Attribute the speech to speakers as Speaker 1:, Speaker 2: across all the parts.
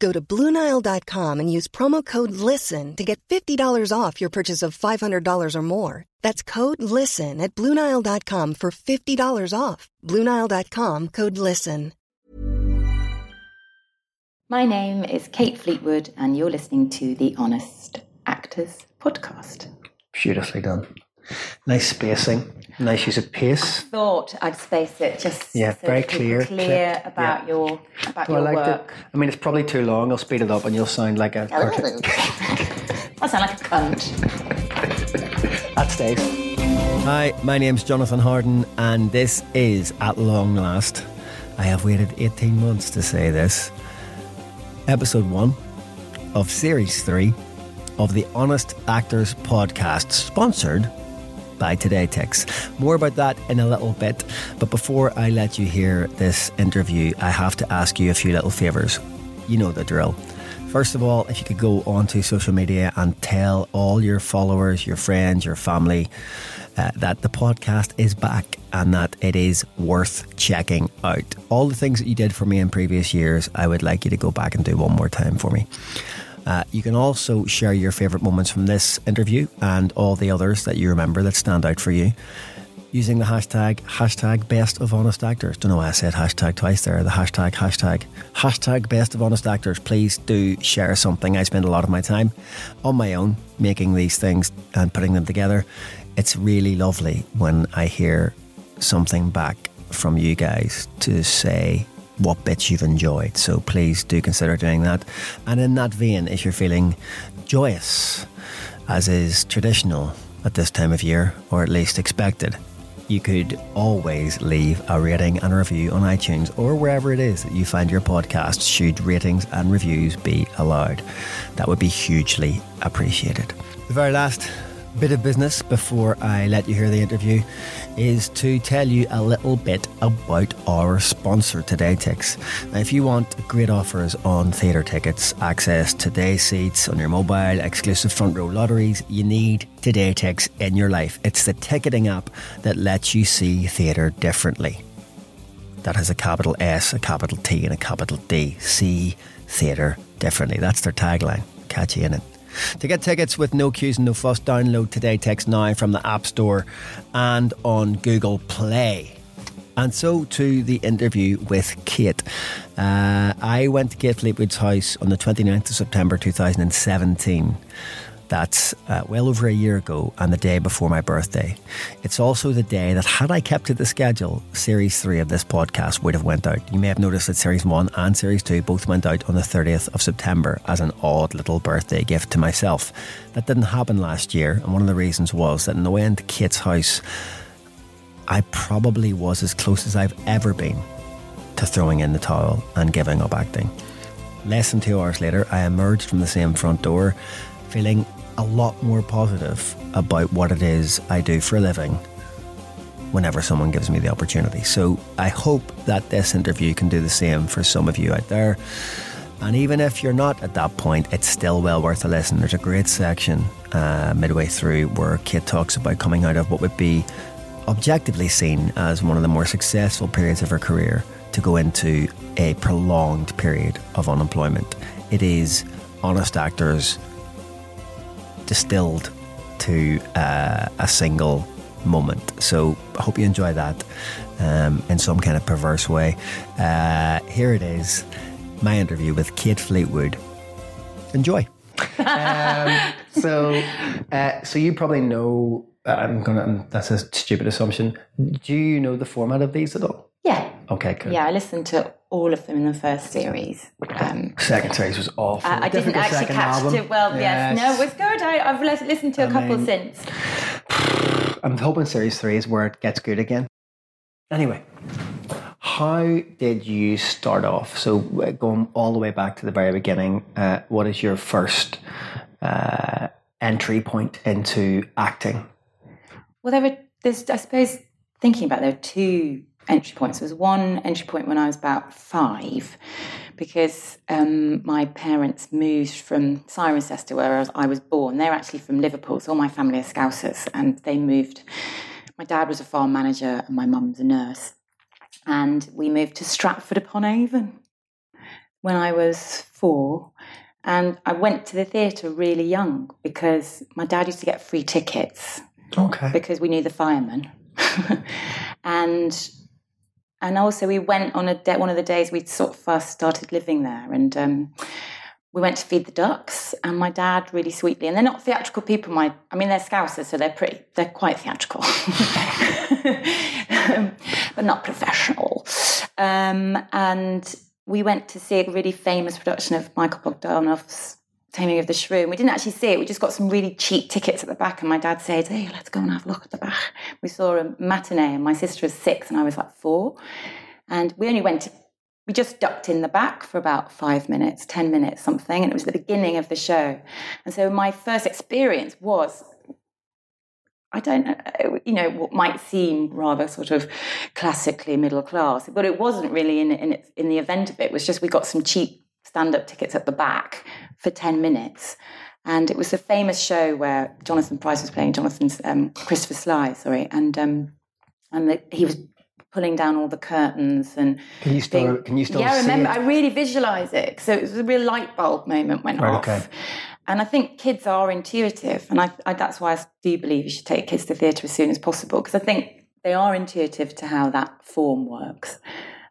Speaker 1: Go to Bluenile.com and use promo code LISTEN to get $50 off your purchase of $500 or more. That's code LISTEN at Bluenile.com for $50 off. Bluenile.com code LISTEN.
Speaker 2: My name is Kate Fleetwood, and you're listening to the Honest Actors Podcast.
Speaker 3: Beautifully done. Nice spacing, nice use of pace.
Speaker 2: I Thought I'd space it just
Speaker 3: Yeah,
Speaker 2: so
Speaker 3: very
Speaker 2: people
Speaker 3: clear,
Speaker 2: clear
Speaker 3: clipped,
Speaker 2: about
Speaker 3: yeah.
Speaker 2: your about
Speaker 3: Oh, I
Speaker 2: your
Speaker 3: liked
Speaker 2: work.
Speaker 3: it. I mean, it's probably too long. I'll speed it up and you'll sound like a. Oh,
Speaker 2: I sound like a cunt.
Speaker 3: That stays. Hi, my name's Jonathan Harden, and this is At Long Last. I have waited 18 months to say this. Episode 1 of Series 3 of the Honest Actors podcast, sponsored by TodayTix. More about that in a little bit, but before I let you hear this interview, I have to ask you a few little favours. You know the drill. First of all, if you could go onto social media and tell all your followers, your friends, your family uh, that the podcast is back and that it is worth checking out. All the things that you did for me in previous years, I would like you to go back and do one more time for me. Uh, you can also share your favourite moments from this interview and all the others that you remember that stand out for you using the hashtag hashtag best of honest actors. Don't know why I said hashtag twice there. The hashtag hashtag hashtag best of honest actors. Please do share something. I spend a lot of my time on my own making these things and putting them together. It's really lovely when I hear something back from you guys to say what bits you've enjoyed. So please do consider doing that. And in that vein, if you're feeling joyous, as is traditional at this time of year, or at least expected, you could always leave a rating and a review on iTunes or wherever it is that you find your podcast, should ratings and reviews be allowed. That would be hugely appreciated. The very last bit of business before I let you hear the interview is to tell you a little bit about our sponsor, TodayTix. Now, if you want great offers on theatre tickets, access to day seats on your mobile, exclusive front row lotteries, you need TodayTix in your life. It's the ticketing app that lets you see theatre differently. That has a capital S, a capital T, and a capital D. See theatre differently. That's their tagline. Catch you in it. To get tickets with no queues and no fuss, download TodayTix now from the App Store and on Google Play. And so to the interview with Kate. Uh, I went to Kate Fleetwood's house on the 29th of September 2017. That's uh, well over a year ago and the day before my birthday. It's also the day that, had I kept to the schedule, Series 3 of this podcast would have went out. You may have noticed that Series 1 and Series 2 both went out on the 30th of September as an odd little birthday gift to myself. That didn't happen last year, and one of the reasons was that in the way into Kate's house, I probably was as close as I've ever been to throwing in the towel and giving up acting. Less than two hours later, I emerged from the same front door feeling a lot more positive about what it is I do for a living whenever someone gives me the opportunity. So I hope that this interview can do the same for some of you out there. And even if you're not at that point, it's still well worth a listen. There's a great section uh, midway through where Kate talks about coming out of what would be objectively seen as one of the more successful periods of her career to go into a prolonged period of unemployment. It is honest actors distilled to uh, a single moment. So I hope you enjoy that um, in some kind of perverse way. Uh, here it is my interview with Kate Fleetwood. Enjoy. um, so, uh, so you probably know I'm gonna. That's a stupid assumption. Do you know the format of these at all?
Speaker 2: Yeah.
Speaker 3: Okay, good.
Speaker 2: Yeah, I listened to all of them in the first series. Um,
Speaker 3: Second series was awful.
Speaker 2: I, I didn't actually catch
Speaker 3: album.
Speaker 2: it. Well, yes, no, it was good. I, I've listened to a
Speaker 3: I
Speaker 2: couple
Speaker 3: mean-
Speaker 2: since.
Speaker 3: I'm hoping series three is where it gets good again. Anyway, how did you start off? So uh, going all the way back to the very beginning, uh, what is your first uh, entry point into acting?
Speaker 2: Well, there were. There's, I suppose, thinking about there are two entry points. There was one entry point when I was about five, because um, my parents moved from Cirencester, where I was, I was born. They're actually from Liverpool, so all my family are Scousers, and they moved. My dad was a farm manager, and my mum was a nurse, and we moved to Stratford upon Avon when I was four. And I went to the theatre really young because my dad used to get free tickets
Speaker 3: Okay.
Speaker 2: because we knew the firemen. and and also we went on a de- one of the days we sort of first started living there. And um, we went to feed the ducks and my dad really sweetly and they're not theatrical people my i mean they're scousers so they're pretty they're quite theatrical. Um, but not professional. Um, and we went to see a really famous production of michael bogdanov's Taming of the Shrew. We didn't actually see it. We just got some really cheap tickets at the back. And my dad said, Hey, let's go and have a look at the back. We saw a matinee, and my sister was six, and I was like four. And we only went, we just ducked in the back for about five minutes, 10 minutes, something. And it was the beginning of the show. And so my first experience was. I don't know, you know, what might seem rather sort of classically middle class, but it wasn't really in in, in the event of it. It was just we got some cheap stand-up tickets at the back for 10 minutes and it was a famous show where jonathan pryce was playing jonathan's um, christopher sly sorry and um, and the, he was pulling down all the curtains and
Speaker 3: Can you still?
Speaker 2: being-
Speaker 3: Can you still?
Speaker 2: yeah, I remember.
Speaker 3: it?
Speaker 2: I really visualize it. So it was a real light bulb moment went
Speaker 3: Right,
Speaker 2: off.
Speaker 3: okay.
Speaker 2: And I think kids are intuitive, and I, I, that's why I do believe you should take kids to theatre as soon as possible because I think they are intuitive to how that form works.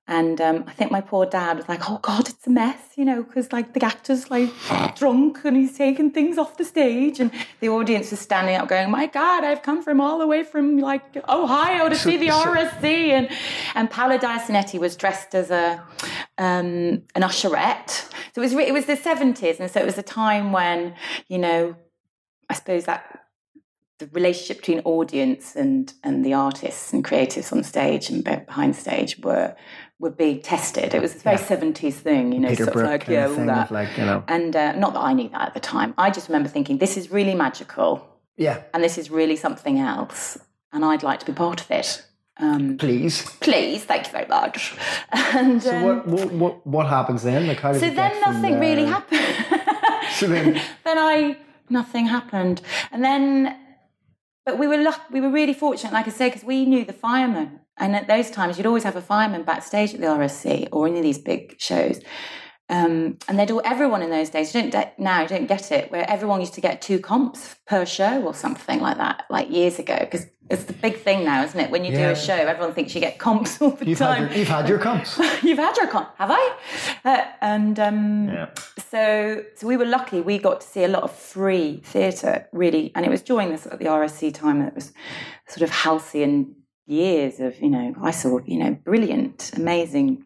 Speaker 2: And um, I think my poor dad was like, "Oh God, it's a mess," you know, because like the actor's like drunk and he's taking things off the stage, and the audience is standing up going, "My God, I've come from all the way from like Ohio to see the RSC," and and Paola Dionisotti was dressed as a um, an usherette. So it was it was the seventies, and so it was a time when you know, I suppose that the relationship between audience and and the artists and creatives on stage and behind stage were were be tested. It was a very seventies thing, you know,
Speaker 3: Peter
Speaker 2: sort
Speaker 3: Brook
Speaker 2: of like yeah, all that.
Speaker 3: like you know.
Speaker 2: and uh, not that I knew that at the time. I just remember thinking, this is really magical,
Speaker 3: Yeah.
Speaker 2: and this is really something else, and I'd like to be part of it. Um,
Speaker 3: Please.
Speaker 2: please, thank you very much. And
Speaker 3: So
Speaker 2: um,
Speaker 3: what, what what what happens then? Like how
Speaker 2: so then
Speaker 3: from
Speaker 2: nothing really
Speaker 3: there-
Speaker 2: happened.
Speaker 3: So then-
Speaker 2: then I nothing happened, and then but we were luck, we were really fortunate, like I say, because we knew the firemen, and at those times you'd always have a fireman backstage at the RSC or any of these big shows. Um, and they'd all, everyone in those days, you don't de- now, you don't get it, where everyone used to get two comps per show or something like that, like years ago, because it's the big thing now, isn't it? When you do a show, everyone thinks you get comps all the
Speaker 3: You've had
Speaker 2: time.
Speaker 3: your, you've had your comps.
Speaker 2: You've had your con, have I? Uh, and um,
Speaker 3: Yeah.
Speaker 2: so, so we were lucky. We got to see a lot of free theatre, really, and it was during this at the RSC time that it was sort of halcyon years of you know I saw you know brilliant, amazing,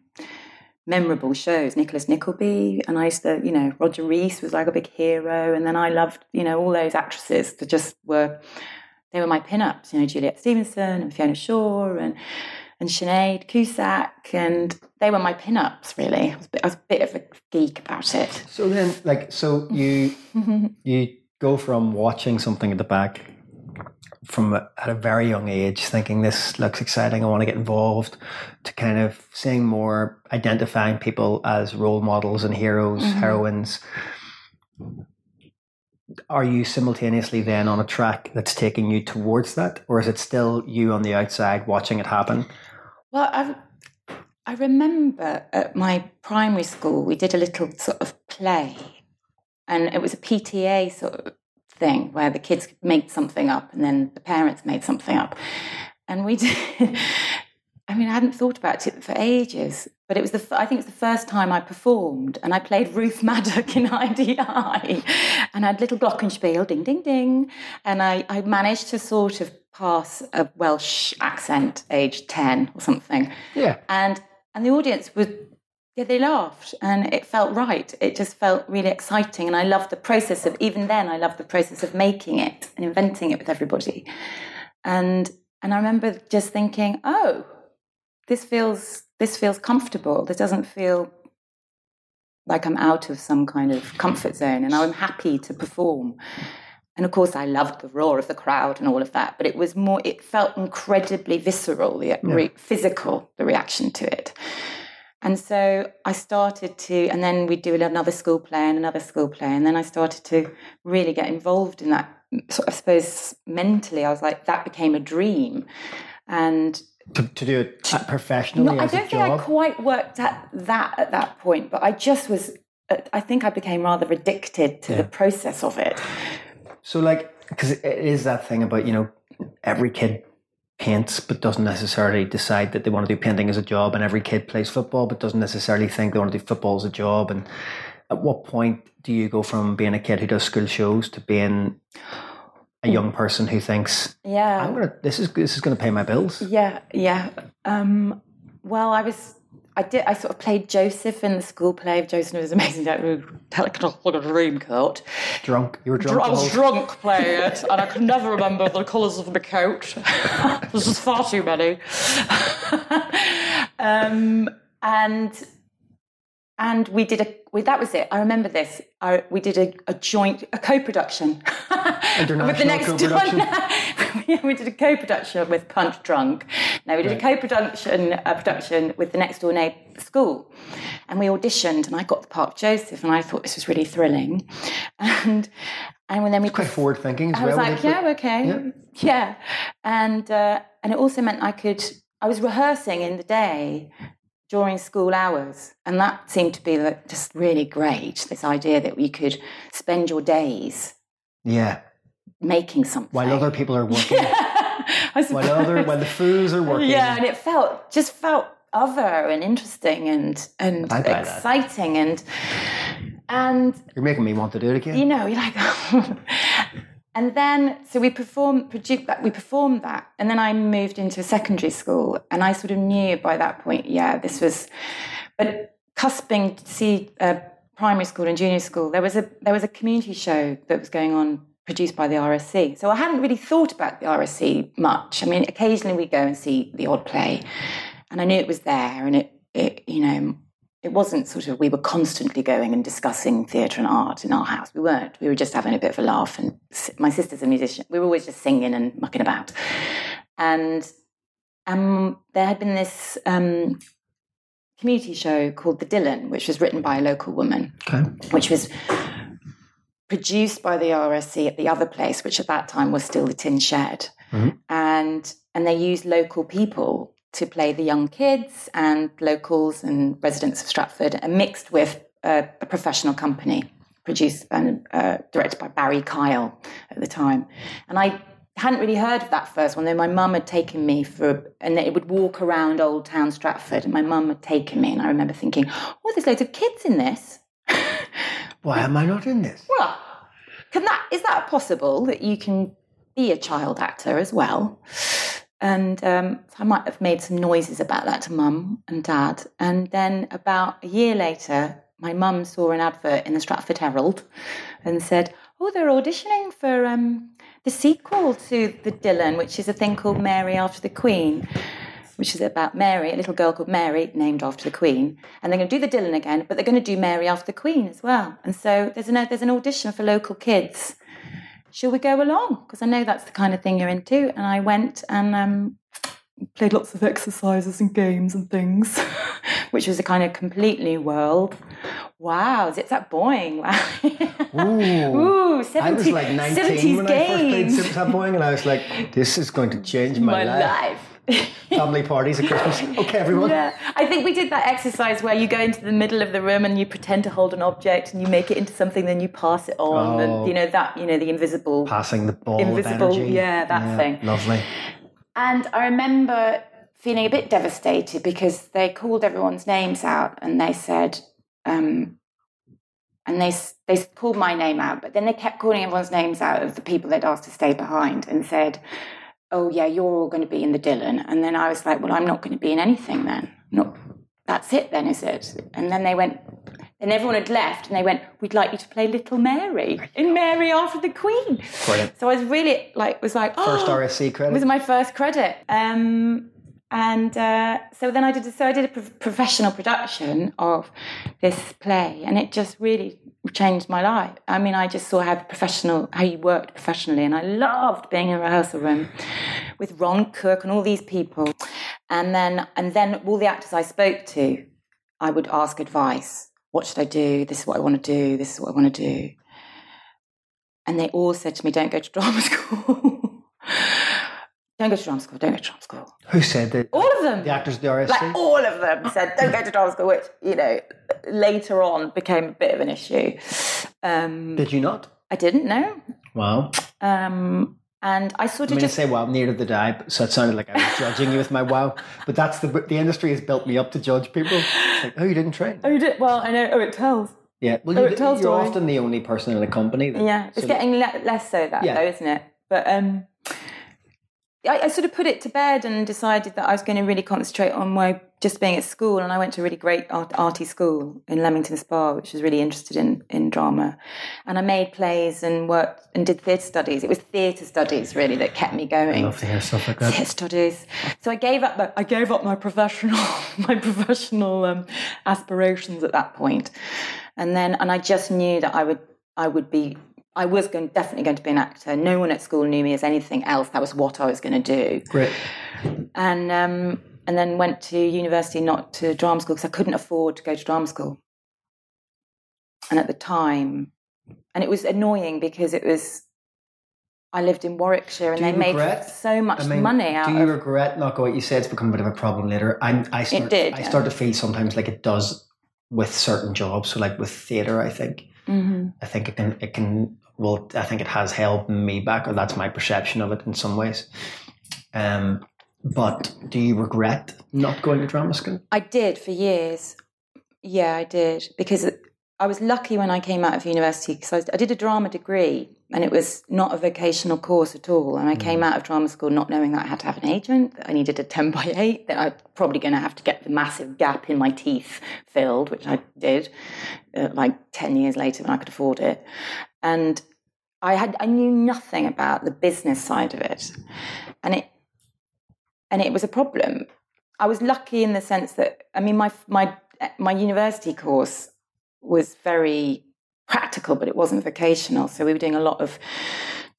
Speaker 2: memorable shows. Nicholas Nickleby, and I used to you know Roger Rees was like a big hero, and then I loved you know all those actresses that just were they were my pin-ups. You know Juliet Stevenson and Fiona Shaw and and Sinead Cusack, and they were my pin-ups. Really, I was, a bit- I was a bit of a geek about it.
Speaker 3: So then, like, so you you go from watching something at the back from a, at a very young age, thinking this looks exciting, I want to get involved, to kind of seeing more, identifying people as role models and heroes, mm-hmm. heroines. Are you simultaneously then on a track that's taking you towards that, or is it still you on the outside watching it happen?
Speaker 2: Well, I, I remember at my primary school, we did a little sort of play, and it was a PTA sort of thing where the kids made something up and then the parents made something up. And we did. I mean, I hadn't thought about it for ages, but it was the I think it's the first time I performed, and I played Ruth Madoc in Hi-de-Hi, and I had little glockenspiel, ding ding ding, and I, I managed to sort of pass a Welsh accent, age ten or something,
Speaker 3: Yeah.
Speaker 2: and and the audience was yeah they laughed and it felt right. It just felt really exciting and i loved the process of even then i loved the process of making it and inventing it with everybody. And and i remember just thinking oh this feels this feels comfortable. This doesn't feel like i'm out of some kind of comfort zone and i'm happy to perform. And of course i loved the roar of the crowd and all of that but it was more it felt incredibly visceral the re- physical the reaction to it and so I started to, and then we'd do another school play and another school play. And then I started to really get involved in that. So I suppose mentally, I was like, that became a dream. And
Speaker 3: To, to do it professionally
Speaker 2: no, I don't think I quite worked at that at that point, but I just was, uh, I think I became rather addicted to the process of it.
Speaker 3: So, like, because it is that thing about, you know, every kid paints but doesn't necessarily decide that they want to do painting as a job, and every kid plays football but doesn't necessarily think they want to do football as a job. And at what point do you go from being a kid who does school shows to being a young person who thinks,
Speaker 2: Yeah.
Speaker 3: I'm gonna, this is this is gonna pay my bills?
Speaker 2: Yeah, yeah. Um, well, I was, I did, I sort of played Joseph in the school play of Joseph. And it was amazing. That was like a dream coat.
Speaker 3: Drunk, you were drunk.
Speaker 2: I was drunk playing it, and I could never remember the colours of my coat. There's just far too many. um, and and we did a we, that was it. I remember this. I, we did a, a joint a co-production with the next
Speaker 3: co-production?
Speaker 2: one. we did a co-production with Punch Drunk. No, we did a co-production a production with the next door neighbour school, and we auditioned, and I got the part of Joseph, and I thought this was really thrilling, and and when then we
Speaker 3: Quite forward thinking as
Speaker 2: I was
Speaker 3: well.
Speaker 2: like,
Speaker 3: wasn't it?
Speaker 2: yeah, okay, yeah, and uh, and it also meant I could. I was rehearsing in the day during school hours, and that seemed to be like just really great. This idea that you could spend your days
Speaker 3: yeah.
Speaker 2: making something
Speaker 3: While other people are working, while other while the fools are working.
Speaker 2: Yeah, and it felt just felt other and interesting and and
Speaker 3: that.
Speaker 2: exciting and and
Speaker 3: You're making me want to do it again.
Speaker 2: you know, you're like, oh, and then so we performed, that, we performed that, and then I moved into a secondary school, and I sort of knew by that point, yeah, this was, but cusping to see uh, primary school and junior school, there was a there was a community show that was going on. Produced by the RSC. So I hadn't really thought about the RSC much. I mean, occasionally we go and see the odd play, and I knew it was there, and it, it you know, it wasn't sort of we were constantly going and discussing theatre and art in our house. We weren't. We were just having a bit of a laugh. And my sister's a musician. We were always just singing and mucking about. And um, there had been this um, community show called The Dillen, which was written by a local woman,
Speaker 3: Okay.
Speaker 2: which was produced by the RSC at the other place, which at that time was still the Tin Shed,
Speaker 3: Mhm.
Speaker 2: and and they used local people to play the young kids and locals and residents of Stratford, and mixed with a, a professional company, produced and uh, directed by Barry Kyle at the time, and I. Hadn't really heard of that first one, though my mum had taken me for, and it would walk around Old Town Stratford, and my mum had taken me, and I remember thinking, "Oh, there's loads of kids in this."
Speaker 3: Why am I not in this?
Speaker 2: Well, can that is that possible that you can be a child actor as well? And um, I might have made some noises about that to mum and dad. And then about a year later, my mum saw an advert in the Stratford Herald and said, "Oh, they're auditioning for um, the sequel to the Dillen, which is a thing called Mary After the Queen." Which is about Mary, a little girl called Mary, named after the Queen, and they're going to do the Dillen again, but they're going to do Mary after the Queen as well. And so there's an there's an audition for local kids. Shall we go along? Because I know that's the kind of thing you're into. And I went and um, played lots of exercises and games and things, which was a kind of complete new world. Wow, is it that boing? Wow.
Speaker 3: Ooh.
Speaker 2: Ooh, 70,
Speaker 3: I was like 19
Speaker 2: 70s
Speaker 3: when I first played
Speaker 2: games.
Speaker 3: Boing, and I was like, this is going to change my,
Speaker 2: My
Speaker 3: life.
Speaker 2: life.
Speaker 3: Family parties at Christmas. Okay, everyone.
Speaker 2: Yeah, I think we did that exercise where you go into the middle of the room and you pretend to hold an object and you make it into something, then you pass it on,
Speaker 3: Oh.
Speaker 2: and you know that you know the invisible.
Speaker 3: Passing the ball
Speaker 2: Invisible, yeah, that thing.
Speaker 3: Lovely.
Speaker 2: And I remember feeling a bit devastated because they called everyone's names out and they said, um, and they they called my name out, but then they kept calling everyone's names out of the people they'd asked to stay behind and said, "Oh yeah, you're all going to be in the Dillen." And then I was like, "Well, I'm not going to be in anything then. Not that's it then, is it?" And then they went. Then everyone had left, and they went, "We'd like you to play Little Mary in Mary after the Queen."
Speaker 3: Brilliant.
Speaker 2: So I was really like, was like, "Oh,
Speaker 3: First RSC
Speaker 2: it
Speaker 3: credit.
Speaker 2: was my first credit. Um, and uh, so then I did so I did a pro- professional production of this play, and it just really changed my life. I mean, I just saw how professional how you worked professionally, and I loved being in a rehearsal room with Ron Cook and all these people, and then and then all the actors I spoke to, I would ask advice. What should I do? This is what I want to do. This is what I want to do. And they all said to me, "Don't go to drama school." Don't go to drama school. Don't go to drama school.
Speaker 3: Who said that?
Speaker 2: All of them.
Speaker 3: The actors of the RSC?
Speaker 2: Like all of them said, "Don't go to drama school," which you know later on became a bit of an issue. Um,
Speaker 3: Did you not?
Speaker 2: I didn't know,
Speaker 3: Wow.
Speaker 2: um, and I sort
Speaker 3: I
Speaker 2: of
Speaker 3: mean,
Speaker 2: just
Speaker 3: to say wow, neither did I, so it sounded like I was judging you with my wow. But that's the the industry has built me up to judge people. It's like, oh, you didn't train.
Speaker 2: oh, you did well. I know. Oh, it tells.
Speaker 3: Yeah, well,
Speaker 2: Oh,
Speaker 3: you,
Speaker 2: it tells
Speaker 3: you're often the only person in a company. That,
Speaker 2: Yeah, it's
Speaker 3: so-
Speaker 2: getting le- less so that
Speaker 3: Yeah.
Speaker 2: though, isn't it? But um, I, I sort of put it to bed and decided that I was going to really concentrate on my just being at school. And I went to a really great art, arty school in Leamington Spa, which was really interested in in drama. And I made plays and worked and did theatre studies. It was theatre studies really that kept me
Speaker 3: I
Speaker 2: going.
Speaker 3: love to hear stuff like that.
Speaker 2: Theatre studies. So I gave up. I gave up my professional, my professional um, aspirations at that point, and then and I just knew that I would, I would be, I was going definitely going to be an actor. No one at school knew me as anything else. That was what I was going to do,
Speaker 3: Great.
Speaker 2: and um, and then went to university, not to drama school because I couldn't afford to go to drama school. And at the time, and it was annoying because it was. I lived in Warwickshire, and
Speaker 3: Do
Speaker 2: they made
Speaker 3: regret?
Speaker 2: so much
Speaker 3: I mean,
Speaker 2: money out
Speaker 3: do you
Speaker 2: of
Speaker 3: regret not going? You said it's become a bit of a problem later. I'm, I start,
Speaker 2: did,
Speaker 3: I
Speaker 2: yeah.
Speaker 3: start to feel sometimes like it does with certain jobs. So, like with theatre, I think,
Speaker 2: hmm
Speaker 3: I think it can, it can. Well, I think it has held me back, or that's my perception of it in some ways. Um, but do you regret not going to drama school?
Speaker 2: I did for years. Yeah, I did because I was lucky when I came out of university because I, I did a drama degree and it was not a vocational course at all. And I came out of drama school not knowing that I had to have an agent, that I needed a 10 by 8, that I'm probably going to have to get the massive gap in my teeth filled, which I did uh, like 10 years later when I could afford it. And I had I knew nothing about the business side of it. And it and it was a problem. I was lucky in the sense that I mean my my my university course was very practical, but it wasn't vocational. So we were doing a lot of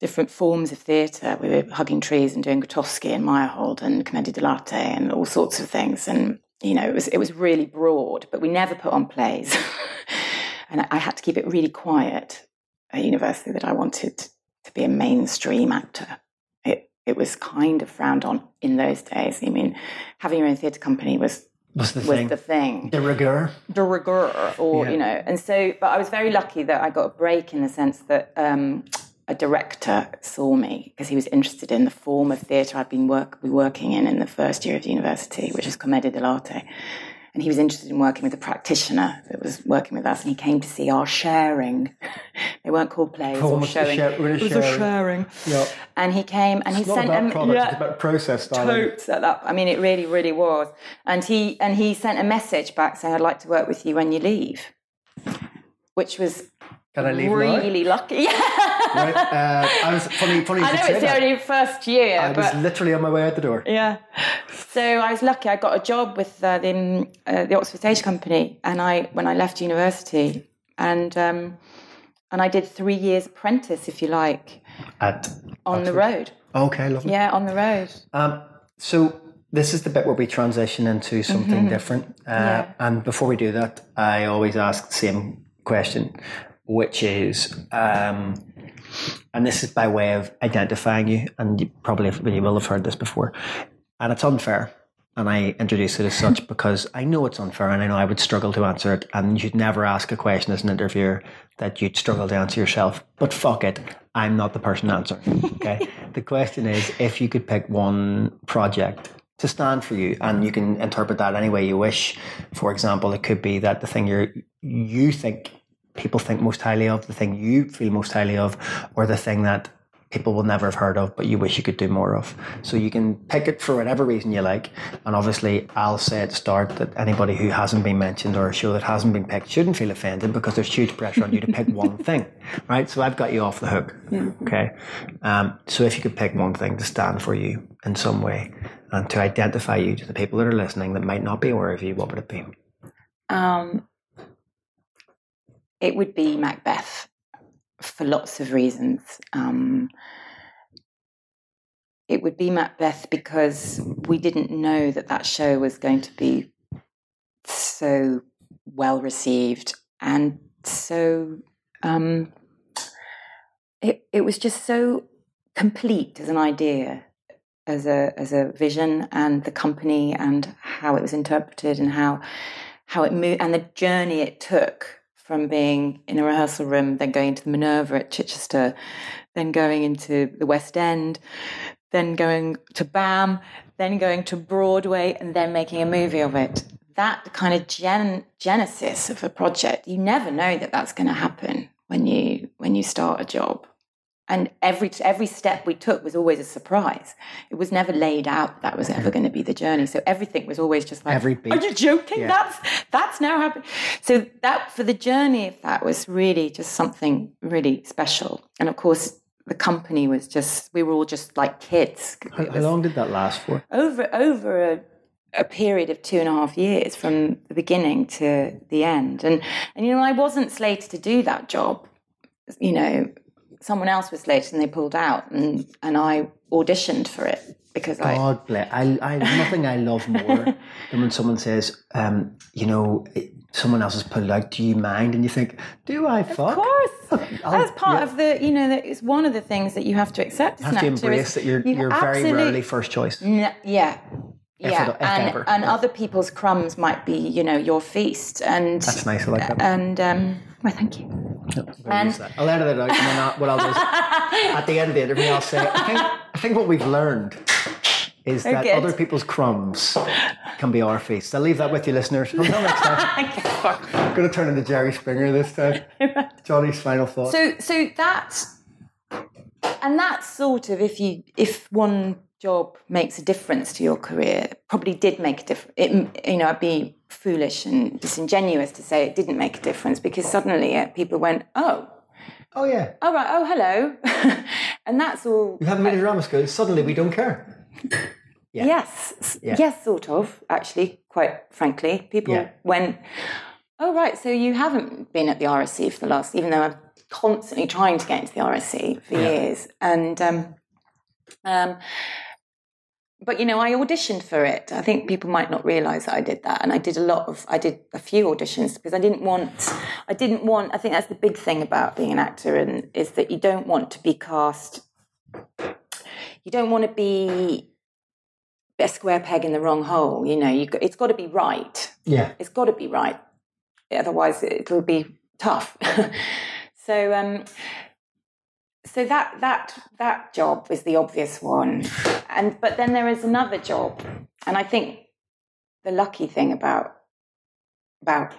Speaker 2: different forms of theatre. We were hugging trees and doing Grotowski and Meyerhold and Commedia dell'arte and all sorts of things. And you know, it was it was really broad, but we never put on plays. and I, I had to keep it really quiet at university that I wanted to be a mainstream actor. It it was kind of frowned on in those days. I mean, having your own theatre company was
Speaker 3: Was the
Speaker 2: was
Speaker 3: thing
Speaker 2: the thing
Speaker 3: de rigueur?
Speaker 2: de rigueur, or
Speaker 3: Yeah.
Speaker 2: you know, and so. But I was very lucky that I got a break in the sense that um, a director saw me because he was interested in the form of theatre I'd been work, working in in the first year of university, which is commedia dell'arte. And he was interested in working with a practitioner that was working with us, and he came to see our sharing. they weren't called plays or showing.
Speaker 3: share- we're
Speaker 2: it was
Speaker 3: sharing.
Speaker 2: a sharing.
Speaker 3: Yeah.
Speaker 2: And he came and he
Speaker 3: It's not
Speaker 2: sent
Speaker 3: about
Speaker 2: a
Speaker 3: product,
Speaker 2: yeah,
Speaker 3: it's about process,
Speaker 2: totes at that. I mean, it really, really was. And he and he sent a message back saying, "I'd like to work with you when you leave," which was
Speaker 3: Can I leave now?
Speaker 2: really lucky.
Speaker 3: Right. Uh, I was funny. Funny.
Speaker 2: I know it's the only first year,
Speaker 3: I was literally on my way out the door.
Speaker 2: yeah. So I was lucky. I got a job with uh, the um, uh, the Oxford Stage Company, and I when I left university, and um, and I did three years apprentice, if you like,
Speaker 3: At
Speaker 2: on the road.
Speaker 3: okay, lovely.
Speaker 2: Yeah, on the road.
Speaker 3: Um, so this is the bit where we transition into something different. Uh,
Speaker 2: Mm-hmm. Yeah.
Speaker 3: And before we do that, I always ask the same question, which is, um, and this is by way of identifying you, and you probably you will have heard this before, and it's unfair. And I introduce it as such because I know it's unfair, and I know I would struggle to answer it. And you'd never ask a question as an interviewer that you'd struggle to answer yourself. But fuck it, I'm not the person answering. Okay. the question is, if you could pick one project to stand for you, and you can interpret that any way you wish. For example, it could be that the thing you you think people think most highly of, the thing you feel most highly of, or the thing that people will never have heard of, but you wish you could do more of. So you can pick it for whatever reason you like. And obviously, I'll say at the start that anybody who hasn't been mentioned or a show that hasn't been picked shouldn't feel offended because there's huge pressure on you to pick one thing, right? So I've got you off the hook. Okay. Um, so if you could pick one thing to stand for you in some way and to identify you to the people that are listening that might not be aware of you, what would it be?
Speaker 2: Um, it would be Macbeth for lots of reasons. Um, it would be Macbeth because we didn't know that that show was going to be so well received and so um, it it was just so complete as an idea as a as a vision and the company and how it was interpreted and how how it moved and the journey it took from being in a rehearsal room, then going to the Minerva at Chichester, then going into the West End, then going to BAM, then going to Broadway, and then making a movie of it. That kind of gen- genesis of a project, you never know that that's going to happen when you when you start a job and every every step we took was always a surprise. It was never laid out that was ever going to be the journey. So everything was always just like,
Speaker 3: Every beat.
Speaker 2: "Are you joking?
Speaker 3: Yeah.
Speaker 2: That's that's now happening." So that for the journey of that was really just something really special. And of course, the company was just we were all just like kids.
Speaker 3: How, how long did that last for?
Speaker 2: over over a a period of two and a half years from the beginning to the end. And and you know, I wasn't slated to do that job. You know, someone else was slated and they pulled out and and I auditioned for it because I
Speaker 3: God bless. I, I nothing I love more than when someone says, um, you know, it- someone else has pulled out. Do you mind? And you think, do I? Fuck.
Speaker 2: Of course.
Speaker 3: I'll-
Speaker 2: That's part
Speaker 3: yeah.
Speaker 2: of the, you know, that it's one of the things that you have to accept
Speaker 3: You have to embrace that you're,
Speaker 2: you
Speaker 3: you're very rarely first choice.
Speaker 2: N- yeah. Yeah, and and
Speaker 3: Yeah.
Speaker 2: other people's crumbs might be, you know, your feast, and
Speaker 3: That's nice. I like that.
Speaker 2: and um, well, thank you.
Speaker 3: I'll
Speaker 2: and-.
Speaker 3: I'll edit it out, and then I'll, what I'll do is at the end of the interview, I'll say, I think, I think what we've learned is that
Speaker 2: good.
Speaker 3: other people's crumbs can be our feast. I'll leave that with you, listeners. Until next time. I'm going to turn into Jerry Springer this time. Johnny's final thought.
Speaker 2: So so that's and that's sort of if you if one job makes a difference to your career, probably did make a difference. It you know, I'd be foolish and disingenuous to say it didn't make a difference because suddenly uh, people went, oh,
Speaker 3: oh yeah,
Speaker 2: all right, oh hello, and that's all.
Speaker 3: you haven't been to drama school. Suddenly, we don't care. Yeah.
Speaker 2: Yes,
Speaker 3: Yeah.
Speaker 2: yes, sort of. Actually, quite frankly, people
Speaker 3: Yeah.
Speaker 2: went, "Oh right, so you haven't been at the RSC for the last," even though I'm constantly trying to get into the RSC for years, and um, um, but you know, I auditioned for it. I think people might not realise that I did that, and I did a lot of, I did a few auditions because I didn't want, I didn't want. I think that's the big thing about being an actor, and is that you don't want to be cast. You don't want to be a square peg in the wrong hole. You know, you it's got to be right.
Speaker 3: Yeah.
Speaker 2: It's got to be right. Otherwise, it'll be tough. so, um, so that that that job is the obvious one, and but then there is another job, and I think the lucky thing about about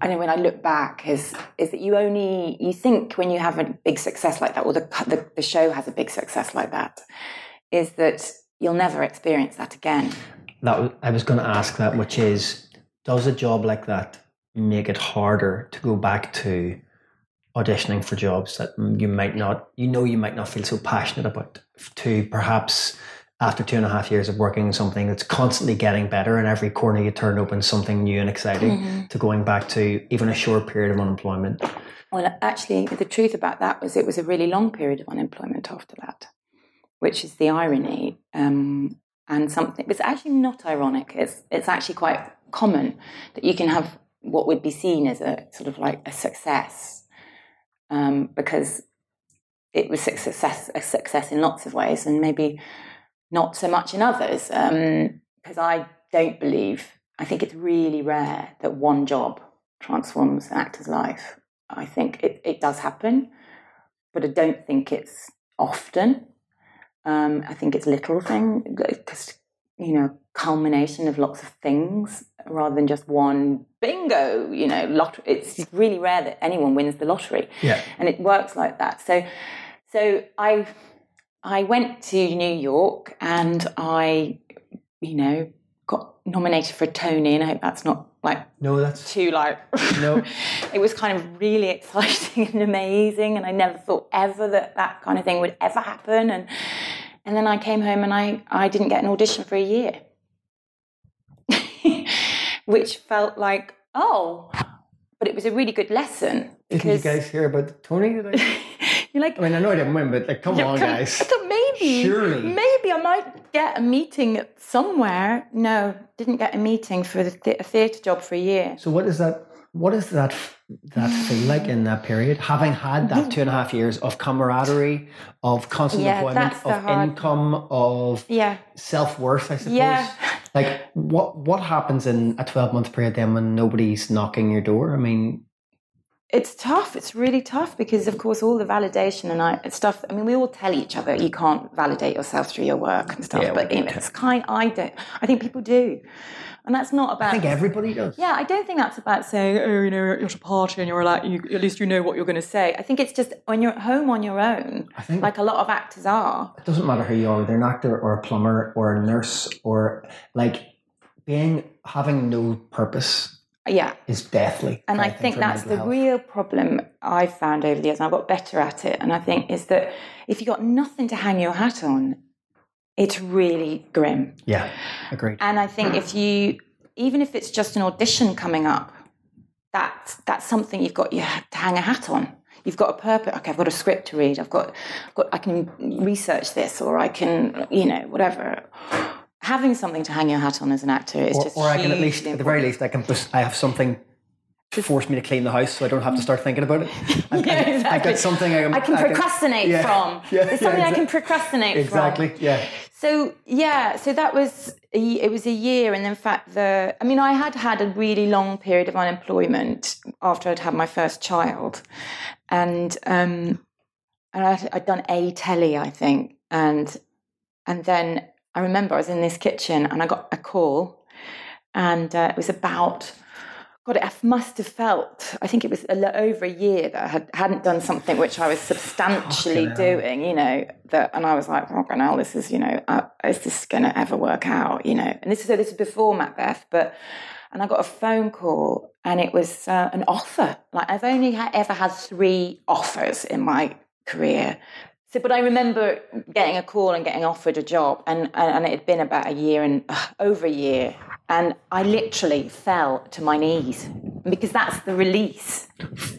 Speaker 2: I know when I look back is is that you only you think when you have a big success like that, or the the, the show has a big success like that, is that you'll never experience that again.
Speaker 3: That I was going to ask that, which is, does a job like that make it harder to go back to auditioning for jobs that you might not, you know, you might not feel so passionate about, to perhaps after two and a half years of working in something that's constantly getting better and every corner you turn opens something new and exciting, to going back to even a short period of unemployment.
Speaker 2: Well, actually, the truth about that was it was a really long period of unemployment after that, which is the irony. Um, and something it's actually not ironic. It's it's actually quite common that you can have what would be seen as a sort of like a success, um, because it was success a success in lots of ways, and maybe not so much in others. Because I don't believe. I think it's really rare that one job transforms an actor's life. I think it, it does happen, but I don't think it's often. Um, I think it's little thing because you know culmination of lots of things rather than just one bingo. You know, lottery. It's really rare that anyone wins the lottery,
Speaker 3: Yeah.
Speaker 2: and it works like that. So, so I, I went to New York and I, you know, got nominated for a Tony, and I hope that's not like
Speaker 3: No, that's
Speaker 2: too like
Speaker 3: No.
Speaker 2: it was kind of really exciting and amazing and i never thought ever that that kind of thing would ever happen and and then i came home and i i didn't get an audition for a year which felt like oh but it was a really good lesson
Speaker 3: Didn't you guys hear about Tony?
Speaker 2: You're like
Speaker 3: I mean, I know I didn't win, but like, come on,
Speaker 2: come-
Speaker 3: guys.
Speaker 2: I thought maybe,
Speaker 3: Surely.
Speaker 2: maybe I might get a meeting somewhere. No, didn't get a meeting for the th- a theatre job for a year.
Speaker 3: So what is that? What does that that feel like in that period? Having had that mm. two and a half years of camaraderie, of constant
Speaker 2: Yeah,
Speaker 3: employment, of
Speaker 2: hard-
Speaker 3: income, of
Speaker 2: Yeah,
Speaker 3: self worth, I suppose.
Speaker 2: Yeah.
Speaker 3: Like what what happens in a twelve month period then when nobody's knocking your door? I mean,
Speaker 2: it's tough. It's really tough because, of course, all the validation and I, stuff. I mean, we all tell each other you can't validate yourself through your work and stuff.
Speaker 3: Yeah,
Speaker 2: but
Speaker 3: do
Speaker 2: you know, it's kind. I don't. I think people do, and that's not about.
Speaker 3: I think everybody does.
Speaker 2: Yeah, I don't think that's about saying, oh, you know, you're at a party and you're like, you, at least you know what you're going to say. I think it's just when you're at home on your own,
Speaker 3: I think
Speaker 2: like a lot of actors are.
Speaker 3: it doesn't matter who you are, whether you're an actor or a plumber or a nurse or like being having no purpose
Speaker 2: Yeah,
Speaker 3: is deathly.
Speaker 2: and I
Speaker 3: frightening
Speaker 2: think
Speaker 3: for
Speaker 2: that's the
Speaker 3: health.
Speaker 2: real problem I've found over the years, and I've got better at it. And I think is that if you've got nothing to hang your hat on, it's really grim.
Speaker 3: Yeah, agreed.
Speaker 2: And I think if you, even if it's just an audition coming up, that's that's something you've got you to hang a hat on. You've got a purpose. Okay, I've got a script to read. I've got, I've got I can research this, or I can, you know, whatever. Having something to hang your hat on as an actor is
Speaker 3: or,
Speaker 2: just.
Speaker 3: or I can at least, at the very least, I can. I have something to force me to clean the house, so I don't have to start thinking about it. I've,
Speaker 2: Yeah,
Speaker 3: I've- I've got something I,
Speaker 2: I can procrastinate
Speaker 3: yeah,
Speaker 2: from.
Speaker 3: yeah,
Speaker 2: There's
Speaker 3: yeah,
Speaker 2: something I can
Speaker 3: exa-
Speaker 2: procrastinate from.
Speaker 3: Exactly. Yeah.
Speaker 2: So yeah, so that was a, it was a year, and in fact, the I mean, I had had a really long period of unemployment after I'd had my first child, and um, and I'd, I'd done a telly, I think, and and then I remember I was in this kitchen and I got a call, and uh, it was about. God, it must have felt. I think it was a over a year that I had, hadn't done something which I was substantially doing. You know that, and I was like, "Fucking hell, this is you know, uh, is this going to ever work out?" You know, and this is so this is before Macbeth, but and I got a phone call, and it was uh, an offer. Like I've only ha- ever had three offers in my career. So, but I remember getting a call and getting offered a job, and and it had been about a year and uh, over a year, and I literally fell to my knees because that's the release.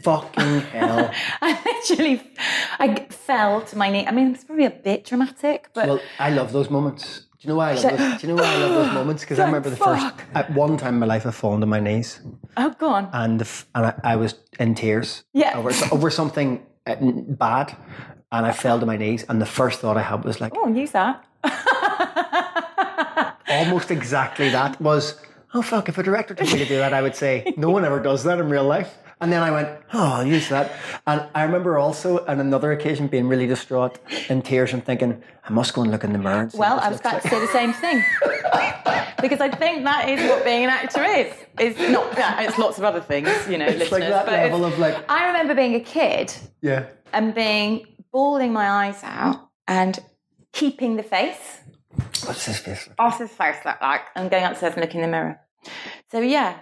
Speaker 3: Fucking hell.
Speaker 2: I literally, I fell to my knee. I mean, it's probably a bit dramatic, but
Speaker 3: Well, I love those moments. Do you know why I love those? Do you know why I love those moments? Because I remember the first at one time in my life I've fallen to my knees
Speaker 2: oh, go on.
Speaker 3: and the and I, I was in tears.
Speaker 2: Yeah.
Speaker 3: Over over something uh, bad, and I fell to my knees. And the first thought I had was like,
Speaker 2: Oh, use that.
Speaker 3: almost exactly that was, oh fuck, if a director told me to do that, I would say, no one ever does that in real life. And then I went, oh, I'll use that. And I remember also on another occasion being really distraught in tears and thinking, I must go and look in the mirror.
Speaker 2: Well, I was about to say the same thing. because I think that is what being an actor is. It's not yeah, it's lots of other things, you know,
Speaker 3: It's like that
Speaker 2: but
Speaker 3: level of like,
Speaker 2: I remember being a kid
Speaker 3: yeah.
Speaker 2: and being bawling my eyes out and keeping the face.
Speaker 3: What's this face? like?
Speaker 2: What's his face look like? And going upstairs and looking in the mirror. So yeah,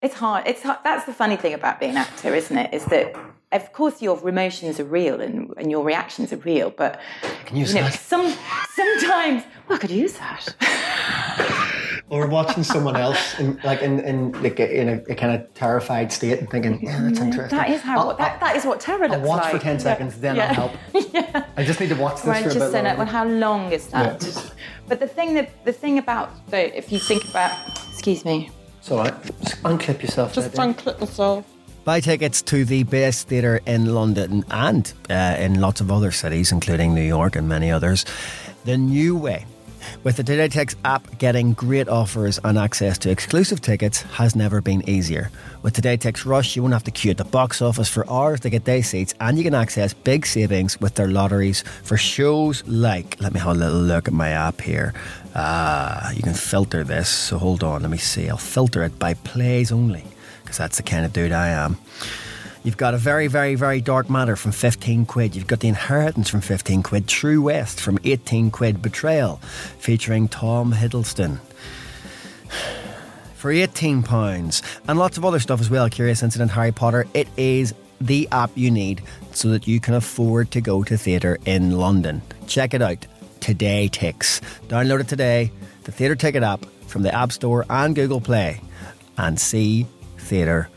Speaker 2: it's hard. It's hard. That's the funny thing about being an actor, isn't it? Is that of course your emotions are real and, and your reactions are real, but
Speaker 3: Can you use
Speaker 2: you know,
Speaker 3: that?
Speaker 2: some sometimes well, I could use that.
Speaker 3: Or watching someone else in like in, in like in a, a kind of terrified state and thinking, yeah, that's interesting.
Speaker 2: That is how
Speaker 3: I'll,
Speaker 2: that, that is what terror
Speaker 3: I'll
Speaker 2: looks
Speaker 3: watch
Speaker 2: like.
Speaker 3: for ten
Speaker 2: Yeah.
Speaker 3: seconds, then
Speaker 2: Yeah.
Speaker 3: I'll help.
Speaker 2: yeah.
Speaker 3: I just need to watch this
Speaker 2: Right,
Speaker 3: for a
Speaker 2: just
Speaker 3: bit
Speaker 2: so
Speaker 3: longer.
Speaker 2: well, how long is that?
Speaker 3: Yeah.
Speaker 2: But the thing that the thing about the if you think about excuse me.
Speaker 3: So all right, just unclip yourself. there, dear.
Speaker 2: unclip myself.
Speaker 3: Buy tickets to the best theatre in London and uh, in lots of other cities, including New York and many others. The new way. With the Today app, getting great offers and access to exclusive tickets has never been easier. With Today Rush, you won't have to queue at the box office for hours to get day seats, and you can access big savings with their lotteries for shows like, let me have a little look at my app here. Ah, you can filter this. So hold on, let me see. I'll filter it by plays only, because that's the kind of dude I am. You've got a very, very, very dark matter from 15 quid. You've got the inheritance from 15 quid. True West from 18 quid. Betrayal featuring Tom Hiddleston for 18 pounds and lots of other stuff as well. Curious Incident Harry Potter. It is the app you need so that you can afford to go to theatre in London. Check it out. TodayTix. Download it today. The Theatre Ticket app from the App Store and Google Play and see theatre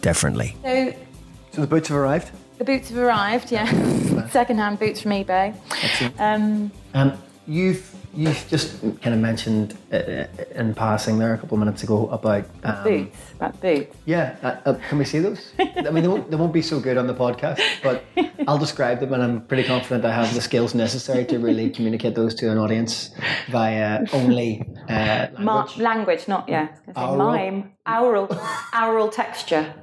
Speaker 3: differently.
Speaker 2: So
Speaker 3: So the boots have arrived.
Speaker 2: the boots have arrived, yeah. Second-hand boots from eBay. Um,
Speaker 3: Um, you've you've just kind of mentioned uh, in passing there a couple of minutes ago about um,
Speaker 2: boots, about boots.
Speaker 3: Yeah, uh, uh, can we see those? I mean, they won't, they won't be so good on the podcast, but I'll describe them, and I'm pretty confident I have the skills necessary to really communicate those to an audience via only uh,
Speaker 2: Ma-
Speaker 3: language.
Speaker 2: language, not yeah.
Speaker 3: Aural.
Speaker 2: mime, aural, aural texture.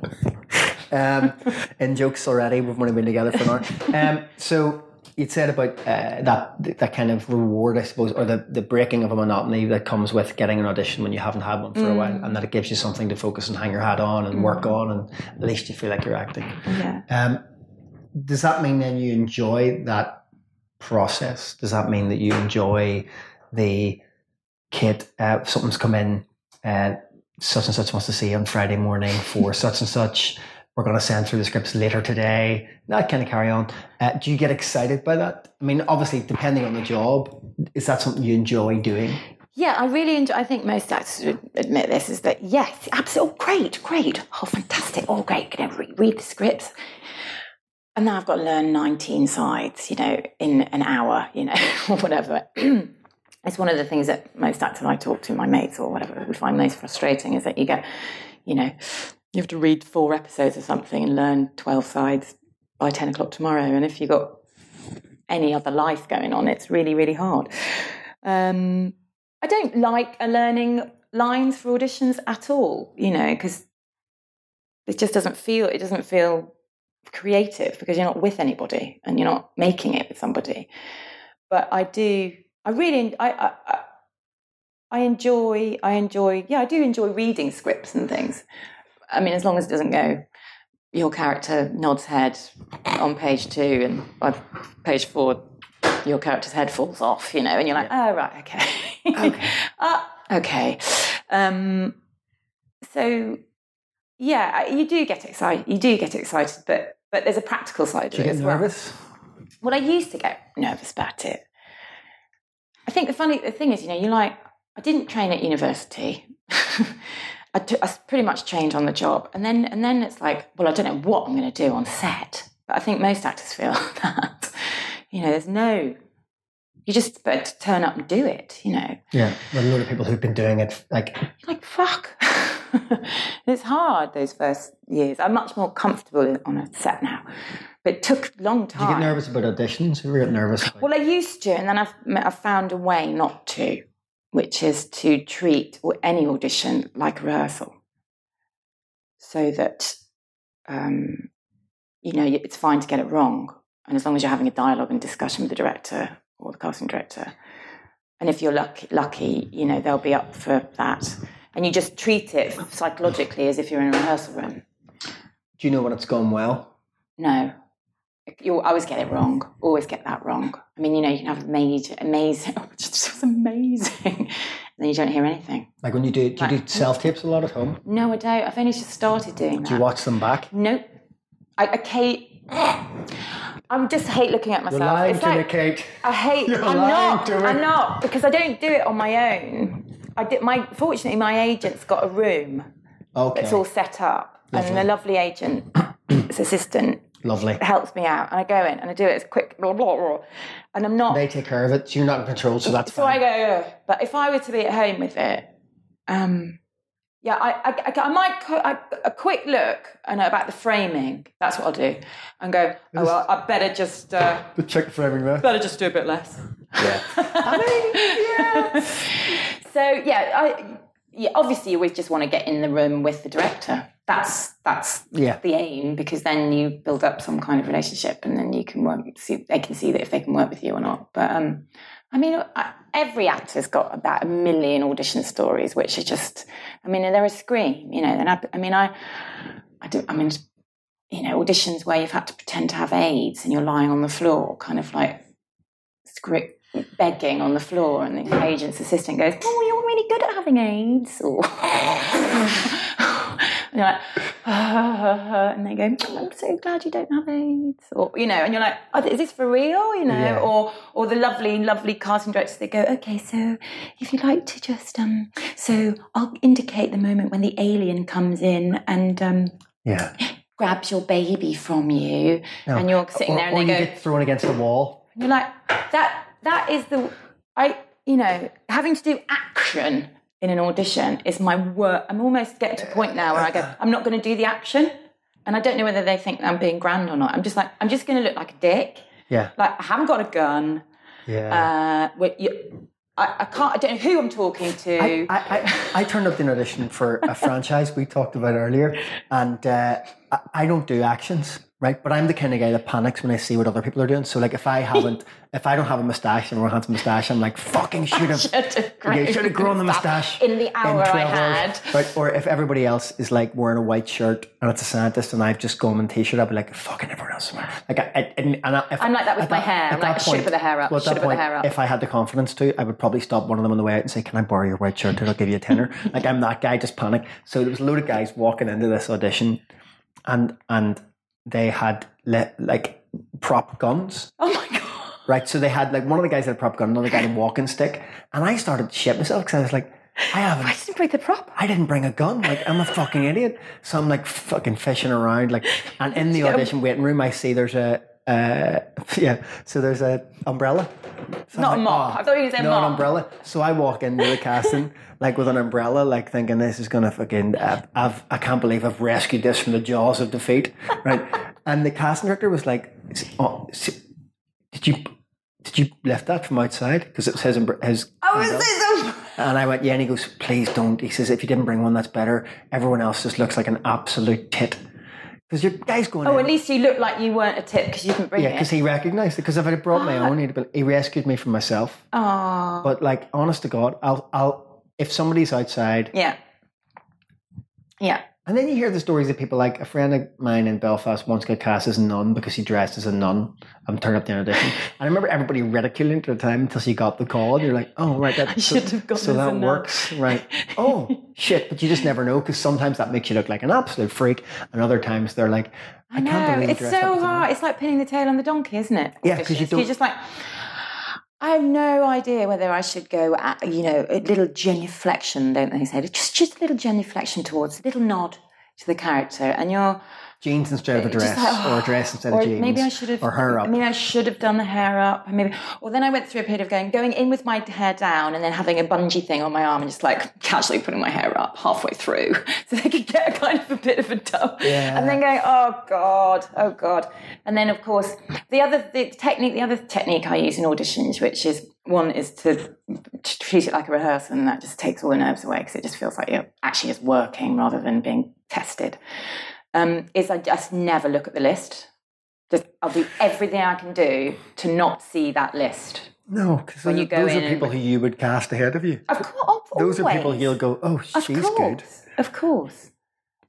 Speaker 3: Um, in jokes already. We've only been together for an hour. Um, so you'd said about uh, that that kind of reward, I suppose, or the, the breaking of a monotony that comes with getting an audition when you haven't had one for a while, and that it gives you something to focus and hang your hat on and work on, and at least you feel like you're acting.
Speaker 2: Yeah.
Speaker 3: Um, does that mean then you enjoy that process? Does that mean that you enjoy the kit? Uh, something's come in, uh, such and such wants to see you on Friday morning for such and such. We're going to send through the scripts later today. That kind of carry on. Uh, do you get excited by that? I mean, obviously, depending on the job, is that something you enjoy doing?
Speaker 2: Yeah, I really enjoy. I think most actors would admit this is that yes, absolutely, oh, great, great, oh, fantastic, oh, great. Can I read, the scripts? And now I've got to learn 19 sides, you know, in an hour, you know, or whatever. it's one of the things that most actors I talk to, my mates or whatever, would find most frustrating is that you get, you know, you have to read four episodes of something and learn 12 sides by 10 o'clock tomorrow. And if you've got any other life going on, it's really, really hard. Um, I don't like learning lines for auditions at all, you know, because it just doesn't feel it doesn't feel creative because you're not with anybody and you're not making it with somebody. But I do, I really, I, I- I enjoy, I enjoy, yeah, I do enjoy reading scripts and things. I mean, as long as it doesn't go, your character nods head on page two, and by page four, your character's head falls off, you know, and you're like, oh, right, okay.
Speaker 3: Okay.
Speaker 2: uh, okay. Um, so, yeah, you do get excited. You do get excited, but but there's a practical side to it as well.
Speaker 3: nervous?
Speaker 2: Well, I used to get nervous about it. I think the funny the thing is, you know, you like I didn't train at university. I, t- I pretty much trained on the job, and then and then it's like, well, I don't know what I'm going to do on set. But I think most actors feel that. You know, there's no. You just better turn up and do it. You know,
Speaker 3: Yeah, well, a lot of people who've been doing it, like
Speaker 2: you're like fuck. it's hard those first years. I'm much more comfortable on a set now, but it took a long time.
Speaker 3: you get nervous about auditions? Have you get nervous? About
Speaker 2: Well, I used to, and then I've, I've found a way not to, which is to treat any audition like a rehearsal. So that, um, you know, it's fine to get it wrong. And as long as you're having a dialogue and discussion with the director or the casting director. And if you're lucky, lucky, you know, they'll be up for that. And you just treat it psychologically as if you're in a rehearsal room.
Speaker 3: Do you know when it's gone well?
Speaker 2: No. You always get it wrong. Always get that wrong. I mean, you know, you can have major, amazing, it's just amazing. and then you don't hear anything.
Speaker 3: Like when you do, do you do self tapes a lot at home?
Speaker 2: No, I don't. I've only just started doing that.
Speaker 3: Do you watch them back?
Speaker 2: Nope. I, I Kate. I just hate looking at myself. lying it's like,
Speaker 3: Kate.
Speaker 2: I hate.
Speaker 3: You're
Speaker 2: I'm
Speaker 3: lying
Speaker 2: not.
Speaker 3: to me.
Speaker 2: I'm not because I don't do it on my own. I did my. Fortunately, my agent's got a room
Speaker 3: Okay,
Speaker 2: that's all set up, and a lovely agent, his assistant,
Speaker 3: lovely.
Speaker 2: It helps me out, and I go in and I do it as quick, blah, blah, blah, and I'm not.
Speaker 3: They take care of it, so you're not in control, so that's
Speaker 2: so I go, Ugh. but if I were to be at home with it, um, yeah, I, I, I, I might co- I, a quick look and know about the framing. That's what I'll do, and go. Oh, well, I better just uh,
Speaker 3: The check framing there.
Speaker 2: better just do a bit less.
Speaker 3: Yeah. I mean, yeah.
Speaker 2: So yeah, I, yeah, obviously you always just want to get in the room with the director. That's that's
Speaker 3: Yeah.
Speaker 2: the aim because then you build up some kind of relationship, and then you can work. See, they can see that if they can work with you or not. But um, I mean, every actor's got about a million audition stories, which are just, I mean, they're a scream, you know. And I, I mean, I, I do, I mean, you know, auditions where you've had to pretend to have AIDS and you're lying on the floor, kind of like script begging on the floor, and the agent's assistant goes, "Oh, you're really good at having AIDS," or and you're like, "Ah," and they go, "I'm so glad you don't have AIDS," or you know, and you're like, oh, "Is this for real?" You know,
Speaker 3: Yeah.
Speaker 2: or or the lovely, lovely casting directors they go, "Okay, so if you'd like to just um, so I'll indicate the moment when the alien comes in and um."
Speaker 3: Yeah.
Speaker 2: grabs your baby from you
Speaker 3: No.
Speaker 2: and you're sitting
Speaker 3: or,
Speaker 2: there and
Speaker 3: or
Speaker 2: they
Speaker 3: you
Speaker 2: go
Speaker 3: get thrown against the wall.
Speaker 2: and you're like that that is the i you know having to do action in an audition is my work i'm almost getting to a point now where i go i'm not going to do the action. And i don't know whether they think i'm being grand or not. I'm just like i'm just going to look like a dick.
Speaker 3: Yeah.
Speaker 2: like i haven't got a gun.
Speaker 3: Yeah.
Speaker 2: uh you, I, I can't i don't know who i'm talking to.
Speaker 3: I, I, I, turned up the audition for a franchise we talked about earlier, and uh, I don't do actions, right? But I'm the kind of guy that panics when I see what other people are doing. So, like, if I haven't, if I don't have a mustache and a mustache, I'm like, fucking should have,
Speaker 2: Should have grown
Speaker 3: the mustache
Speaker 2: in the hour I
Speaker 3: 12 hours.
Speaker 2: had.
Speaker 3: Right? Or if everybody else is like wearing a white shirt and it's a scientist, and I've just gone in t-shirt, I'd be like, fucking everyone else. Like, I, I, and, I, if,
Speaker 2: I'm like that with my hair. I'm like,
Speaker 3: that
Speaker 2: I should have put the hair up,
Speaker 3: Well, at
Speaker 2: should
Speaker 3: that
Speaker 2: the hair up.
Speaker 3: if I had the confidence to, I would probably stop one of them on the way out and say, "Can I borrow your white shirt? I'll give you a tenner." like I'm that guy, just panic. So there was a load of guys walking into this audition, and and they had le- like prop guns.
Speaker 2: oh my god
Speaker 3: Right, so they had like one of the guys had a prop gun, another guy had a walking stick, and I started to shit myself because I was like, I haven't
Speaker 2: i didn't break the prop
Speaker 3: I didn't bring a gun. Like I'm a fucking idiot. So I'm like fucking fishing around. Like, and in the audition waiting room, I see there's a uh, yeah. So there's a umbrella. So
Speaker 2: Not a
Speaker 3: like,
Speaker 2: mop.
Speaker 3: "Oh,
Speaker 2: I thought you were saying
Speaker 3: no, an umbrella. So I walk into the casting like with an umbrella, like thinking this is gonna fucking. Uh, I've I can't believe I've rescued this from the jaws of defeat, right? and the casting director was like, oh, "Did you?" Did you lift that from outside? Because it was his, umbr- his
Speaker 2: oh is
Speaker 3: umbrella.
Speaker 2: a
Speaker 3: And I went, yeah. And he goes, please don't. He says, if you didn't bring one, that's better. Everyone else just looks like an absolute tit. Because your guy's going
Speaker 2: Oh,
Speaker 3: in.
Speaker 2: at least you look like you weren't a tip because you didn't bring
Speaker 3: yeah,
Speaker 2: it.
Speaker 3: Yeah, because he recognised it. Because if I had brought my own, he'd be, he rescued me from myself.
Speaker 2: Oh,
Speaker 3: But like, honest to God, I'll, I'll, if somebody's outside,
Speaker 2: yeah, yeah.
Speaker 3: And then you hear the stories of people like a friend of mine in Belfast once got cast as a nun because he dressed as a nun and turned up the audition. And I remember everybody ridiculing it at the time until she got the call. And you're like, oh, right, that, so,
Speaker 2: should have gone
Speaker 3: so that works, right? Oh, shit, but you just never know because sometimes that makes you look like an absolute freak, and other times they're like, I,
Speaker 2: I know
Speaker 3: can't believe
Speaker 2: it's so
Speaker 3: as a nun."
Speaker 2: hard. It's like pinning the tail on the donkey, isn't it?
Speaker 3: Yeah, 'cause you don't-
Speaker 2: You're just like. I have no idea whether I should go, at, you know, a little genuflection, don't they say? Just, just a little genuflection towards, a little nod to the character, and you're
Speaker 3: Jeans instead of a dress,
Speaker 2: like,
Speaker 3: or a oh, dress instead of jeans.
Speaker 2: Maybe I should have,
Speaker 3: Or hair up.
Speaker 2: Maybe I should have done the hair up. Maybe, Well, then I went through a period of going, going in with my hair down, and then having a bungee thing on my arm, and just like casually putting my hair up halfway through, so they could get a kind of a bit of a dub.
Speaker 3: Yeah.
Speaker 2: And then going, oh god, oh god. And then of course the other the technique, the other technique I use in auditions, which is one is to treat it like a rehearsal, and that just takes all the nerves away because it just feels like you're actually just working rather than being tested um, is I just never look at the list. Just I'll do everything I can do to not see that list.
Speaker 3: no, because
Speaker 2: when you go
Speaker 3: those
Speaker 2: in
Speaker 3: are people who you would cast ahead of you.
Speaker 2: Of course,
Speaker 3: Those are people you'll go, oh,
Speaker 2: Of
Speaker 3: she's
Speaker 2: course,
Speaker 3: good.
Speaker 2: of course.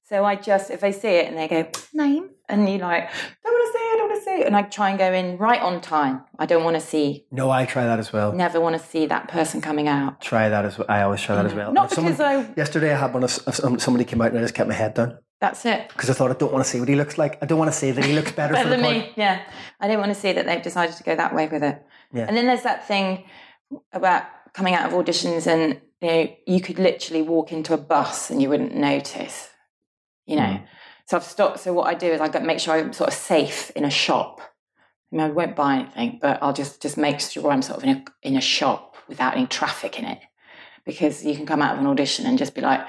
Speaker 2: So I just if they see it and they go name and you're like don't want to see it, I don't want to see it, and I try and go in right on time. I don't want to see,
Speaker 3: No, I try that as well.
Speaker 2: never want to see that person coming out.
Speaker 3: Try that as well. I always try that as well.
Speaker 2: Not
Speaker 3: If someone-
Speaker 2: because I-
Speaker 3: Yesterday I had one of of somebody came out and I just kept my head down
Speaker 2: That's it.
Speaker 3: because I thought I don't want to see what he looks like. I don't want to say that he looks better,
Speaker 2: better
Speaker 3: for the
Speaker 2: than
Speaker 3: part.
Speaker 2: me. Yeah, I don't want to see that they've decided to go that way with it.
Speaker 3: Yeah.
Speaker 2: And then there's that thing about coming out of auditions, and you know, you could literally walk into a bus and you wouldn't notice. You know,
Speaker 3: Mm.
Speaker 2: so I've stopped. So what I do is I got make sure I'm sort of safe in a shop. I mean, I won't buy anything, but I'll just just make sure I'm sort of in a in a shop without any traffic in it, because you can come out of an audition and just be like.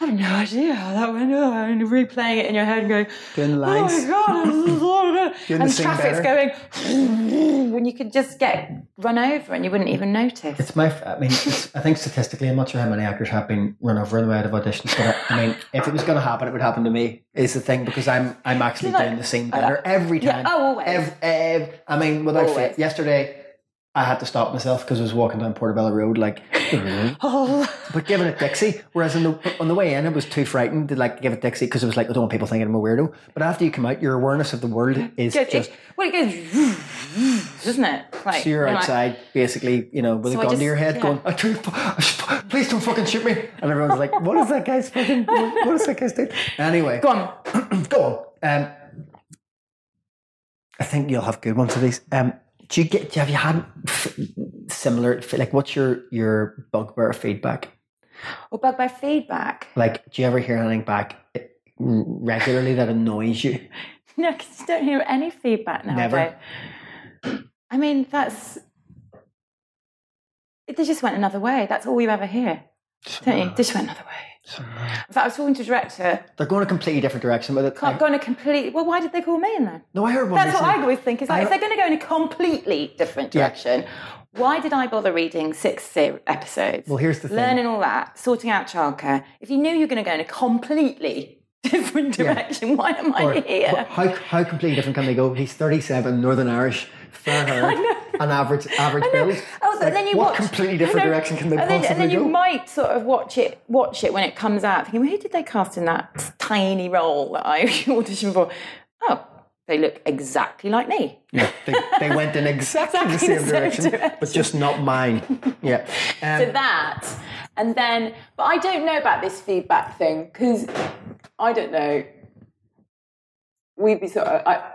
Speaker 2: I have no idea how that went. Oh, and replaying it in your head and going,
Speaker 3: Doing the
Speaker 2: Oh my god! this is all good."
Speaker 3: Doing
Speaker 2: and
Speaker 3: sing
Speaker 2: traffic's
Speaker 3: better.
Speaker 2: going, when you could just get run over and you wouldn't even notice.
Speaker 3: It's my. I mean, it's, I think statistically, I'm not sure how many actors have been run over in the way out of auditions. But I, mean, if it was going to happen, it would happen to me. Is the thing because I'm I'm actually
Speaker 2: like-
Speaker 3: doing the scene better every
Speaker 2: Yeah,
Speaker 3: time.
Speaker 2: oh, always.
Speaker 3: Ev- ev- I mean, without
Speaker 2: Always.
Speaker 3: yesterday I had to stop myself because I was walking down Portobello Road, like,
Speaker 2: Oh,
Speaker 3: but giving it Dixie. Whereas on the, on the way in, I was too frightened to like give it Dixie because it was like, I don't want people thinking I'm a weirdo. But after you come out, your awareness of the world is
Speaker 2: Good.
Speaker 3: just,
Speaker 2: It, well, it goes, doesn't it? Like,
Speaker 3: so you're
Speaker 2: like-
Speaker 3: outside, basically, you know, with
Speaker 2: So
Speaker 3: a
Speaker 2: I
Speaker 3: gun
Speaker 2: just-
Speaker 3: to your head
Speaker 2: yeah.
Speaker 3: going, I try, please don't fucking shoot me. And everyone's like, what is that guy's fucking, what is that guy's doing? Anyway.
Speaker 2: Go on.
Speaker 3: Go on. Um, I think you'll have good ones of these. Um, do you get? Have you had f- similar? Like, what's your your bugbear feedback?
Speaker 2: Or bugbear feedback.
Speaker 3: Like, do you ever hear anything back eh, regularly that annoys you?
Speaker 2: No, because you don't hear any feedback now.
Speaker 3: Never.
Speaker 2: I mean, that's. They just went another way. That's all you ever hear, don't you? They just went another way. In fact, I was talking to a director,
Speaker 3: They're going a completely different direction with it.
Speaker 2: can't go in a complete. Well, why did they call me in then?
Speaker 3: no, I heard one.
Speaker 2: That's what I always think. Is like, if they're going to go in a completely different
Speaker 3: Yeah.
Speaker 2: direction, why did I bother reading six episodes?
Speaker 3: Well, here's the thing.
Speaker 2: Learning all that, sorting out childcare. If you knew you were going to go in a completely different direction, why am I
Speaker 3: Or-
Speaker 2: here?
Speaker 3: how how completely different can they go? He's thirty seven, Northern Irish, fair hair, an average average build.
Speaker 2: Oh, so
Speaker 3: Like,
Speaker 2: then you
Speaker 3: what
Speaker 2: watch,
Speaker 3: completely different
Speaker 2: know.
Speaker 3: direction can they
Speaker 2: and then,
Speaker 3: possibly
Speaker 2: and then
Speaker 3: go?
Speaker 2: you might sort of watch it, watch it when it comes out, thinking, well, who did they cast in that tiny role that I auditioned for? Oh, they look exactly like me.
Speaker 3: Yeah, they, they went in exactly, the same,
Speaker 2: the same
Speaker 3: direction,
Speaker 2: direction.
Speaker 3: but just not mine. Yeah. Um,
Speaker 4: to that. And then, but I don't know about this feedback thing because I don't know. We'd be sort of. I,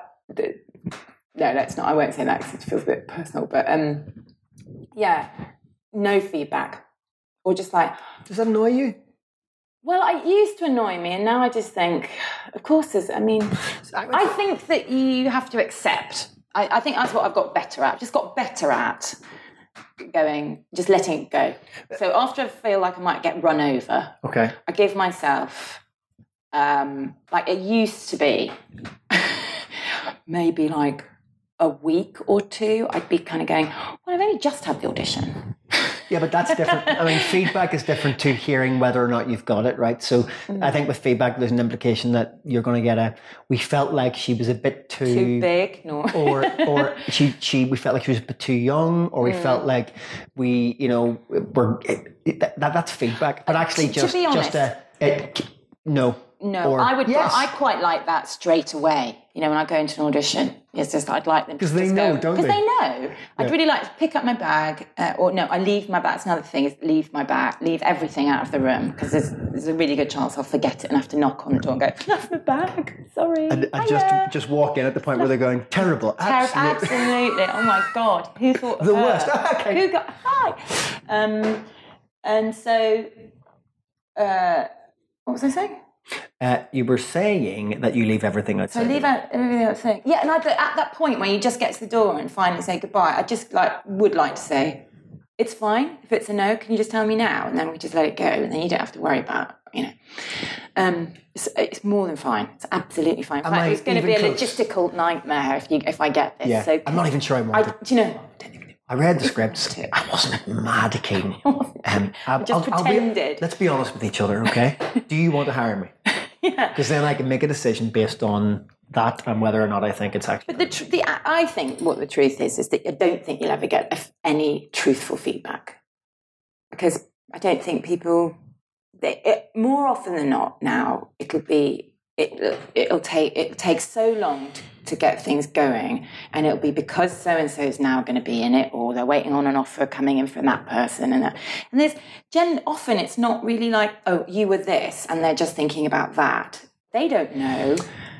Speaker 4: no, let's not. I won't say that because it feels a bit personal. But um, yeah, no feedback, or just like,
Speaker 3: does that annoy you?
Speaker 2: Well, it used to annoy me, and now I just think, of course, there's, I mean, I think that you have to accept. I, I think that's what I've got better at. Just got better at going, just letting it go. So after I feel like I might get run over,
Speaker 3: Okay.
Speaker 2: I give myself, um, like it used to be, maybe like a week or two, I'd be kind of going, well, I've only just had the audition.
Speaker 3: Yeah, but that's different. I mean, feedback is different to hearing whether or not you've got it right. So I think with feedback, there's an implication that you're going to get a. We felt like she was a bit too.
Speaker 2: Too big, no.
Speaker 3: or or she she we felt like she was a bit too young, or we
Speaker 2: Mm.
Speaker 3: felt like we you know were that that's feedback. But actually,
Speaker 2: To- to
Speaker 3: just
Speaker 2: be
Speaker 3: just a it, no
Speaker 2: No,
Speaker 3: Or-
Speaker 2: I would.
Speaker 3: Yes.
Speaker 2: I quite like that straight away. You know, when I go into an audition, it's just I'd like them
Speaker 3: 'Cause
Speaker 2: to
Speaker 3: they know,
Speaker 2: go,
Speaker 3: don't they?
Speaker 2: Because
Speaker 3: they?
Speaker 2: know. I'd really like to pick up my bag, uh, or no, I leave my bag. That's another thing is leave my bag, leave everything out of the room because there's, there's a really good chance I'll forget it and have to knock on the door and go, "That's my bag. Sorry."
Speaker 3: and, and just just walk in at the point where they're going terrible,
Speaker 2: Ter-
Speaker 3: absolutely.
Speaker 2: Absolutely. Oh my God. Who thought
Speaker 3: The
Speaker 2: her?
Speaker 3: worst. Okay.
Speaker 2: Who got hi? Um, and so, uh, what was I saying?
Speaker 3: Uh, you were saying that you leave everything
Speaker 2: So
Speaker 3: outside.
Speaker 2: leave out everything thing. Yeah, and I'd, at that point when you just get to the door and finally say goodbye, I just like would like to say, it's fine if it's a no. Can you just tell me now, and then we just let it go, and then you don't have to worry about you know. Um, it's, it's more than fine. It's absolutely fine. In fact, it's going to be a
Speaker 3: close?
Speaker 2: logistical nightmare if you if I get this.
Speaker 3: yeah,
Speaker 2: so
Speaker 3: I'm not even sure I
Speaker 2: I,
Speaker 3: wanted.
Speaker 2: do you know? I don't think
Speaker 3: I read the scripts. I wasn't mad keen. Um, I,
Speaker 2: just
Speaker 3: be-
Speaker 2: pretended.
Speaker 3: let's be honest with each other, okay? Do you want to hire me?
Speaker 2: Yeah.
Speaker 3: Because then I can make a decision based on that and whether or not I think it's actually.
Speaker 2: But the, tr- the I think what the truth is is that I don't think you'll ever get any truthful feedback because I don't think people. They, it, more often than not, now it'll be it, it'll take it takes so long to, to get things going, and it'll be because so and so is now going to be in it, or they're waiting on an offer coming in from that person, and that, and there's gen often it's not really like oh you were this, and they're just thinking about that. They don't know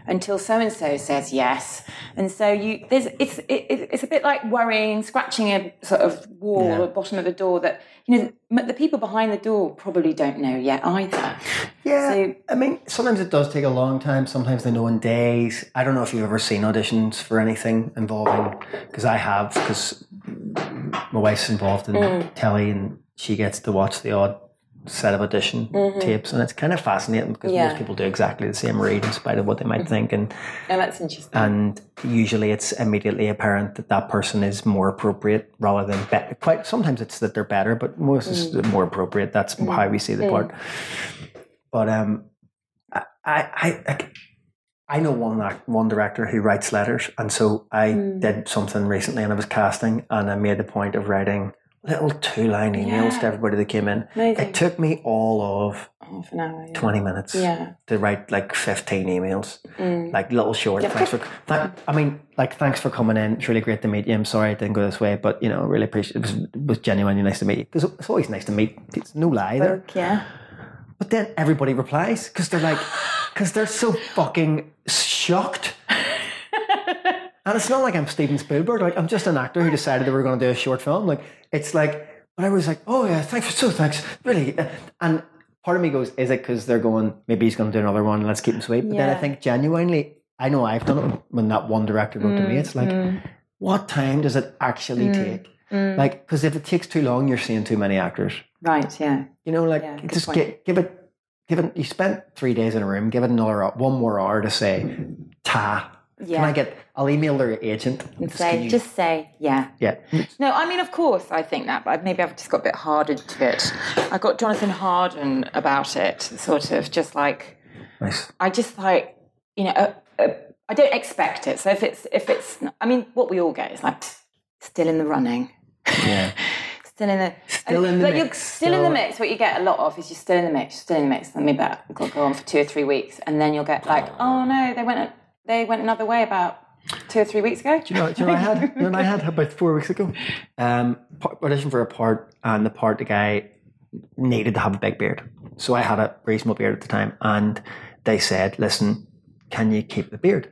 Speaker 2: until so and so says yes, and so you there's it's it, it- it's a bit like worrying, scratching a sort of wall
Speaker 3: Yeah.
Speaker 2: or bottom of a door that you know the people behind the door probably don't know yet either.
Speaker 3: Yeah,
Speaker 2: So-
Speaker 3: I mean, sometimes it does take a long time. Sometimes they know in days. I don't know if you've ever seen auditions for anything involving, because I have, because my wife's involved in
Speaker 2: Mm.
Speaker 3: telly and she gets to watch the odd set of audition tapes, and it's kind of fascinating because
Speaker 2: Mm-hmm. Yeah.
Speaker 3: most people do exactly the same read in spite of what they might think, and
Speaker 2: Oh, that's interesting.
Speaker 3: and usually it's immediately apparent that that person is more appropriate rather than better. Quite sometimes it's that they're better, but most is more appropriate. That's how we see the part. But um, I, I, I, I know one act- one director who writes letters, and so I
Speaker 4: Hmm.
Speaker 3: did something recently, and I was casting, and I made the point of writing little two line emails
Speaker 4: Yeah.
Speaker 3: to everybody that came in.
Speaker 4: Amazing.
Speaker 3: It took me all of
Speaker 4: Half an hour. Yeah.
Speaker 3: twenty minutes
Speaker 4: Yeah.
Speaker 3: to write like fifteen emails,
Speaker 4: Mm.
Speaker 3: like little short. Thanks for, th- I mean, like thanks for coming in. It's really great to meet you. I'm sorry it didn't go this way, but you know, really appreciate it. Was, it was genuinely nice to meet you because it's always nice to meet. It's no lie there.
Speaker 4: Yeah.
Speaker 3: But then everybody replies because they're like, because they're so fucking shocked. And it's not like I'm Steven Spielberg. Like I'm just an actor who decided they were going to do a short film. Like it's like, but I was like, oh yeah, thanks for so thanks, really. Uh, and part of me goes, is it because they're going, maybe he's going to do another one. Let's keep him sweet. But then I think genuinely, I know I've done it when that one director wrote to me. It's like, mm, mm. what time does it actually mm, take? Like, because if it takes too long, you're seeing too many actors.
Speaker 4: Right. Yeah.
Speaker 3: You know, like
Speaker 4: Yeah,
Speaker 3: just gi- give it, give it. You spent three days in a room. Give it another one more hour to say, "Ta." Can
Speaker 4: Yeah.
Speaker 3: I get? I'll email their agent.
Speaker 2: And
Speaker 3: Just,
Speaker 2: say,
Speaker 3: you-
Speaker 2: just say, yeah.
Speaker 3: yeah.
Speaker 2: No, I mean, of course, I think that, but maybe I've just got a bit hardened to it. I got Jonathan Harden about it, sort of just like,
Speaker 3: Nice.
Speaker 2: I just like, you know, uh, uh, I don't expect it. So if it's, if it's, I mean, what we all get is like, still in the running,
Speaker 3: Yeah.
Speaker 2: still in the,
Speaker 3: Still in the
Speaker 4: But you're
Speaker 3: mix.
Speaker 4: still in the mix. What you get a lot of is you're still in the mix, still in the mix. Let me bet we've got to go on for two or three weeks, and then you'll get like, oh no, they went they went another way about two or three weeks ago.
Speaker 3: Do you know? Do you know what I had? You know what I had about four weeks ago? Um, audition for a part, and the part the guy needed to have a big beard. So I had a reasonable beard at the time, and they said, "Listen, can you keep the beard?"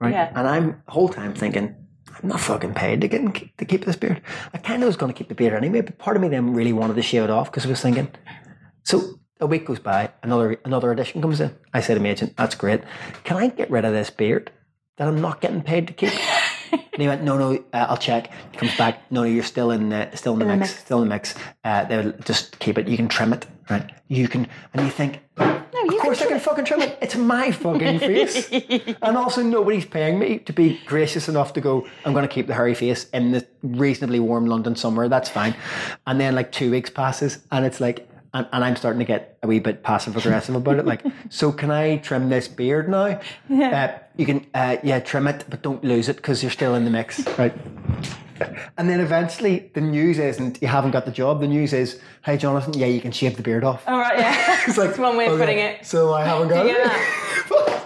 Speaker 3: Right?
Speaker 4: Yeah.
Speaker 3: And I'm the whole time thinking, I'm not fucking paid to get to keep this beard. I kind of was going to keep the beard anyway, but part of me then really wanted to shave it off because I was thinking. So a week goes by, another another audition comes in. I say to my agent, "That's great. Can I get rid of this beard that I'm not getting paid to keep?" and he went, "No, no, uh, I'll check." He comes back, "No, no, you're still in uh, still in the mix, still in the mix. Uh, they'll just keep it. You can trim it, right? You can." And you think, of course I can fucking trim it. It's my fucking face. and also nobody's paying me to be gracious enough to go, I'm going to keep the hairy face in the reasonably warm London summer. That's fine. And then like two weeks passes and it's like, and, and I'm starting to get a wee bit passive aggressive about it. Like, so can I trim this beard now? Uh, you can, uh, yeah, trim it, but don't lose it because you're still in the mix, right? And then eventually the news isn't you haven't got the job. The news is, hey Jonathan, yeah, you can shave the beard off.
Speaker 4: All right, yeah.
Speaker 3: It's like
Speaker 4: That's one way of putting it.
Speaker 3: So I haven't got it.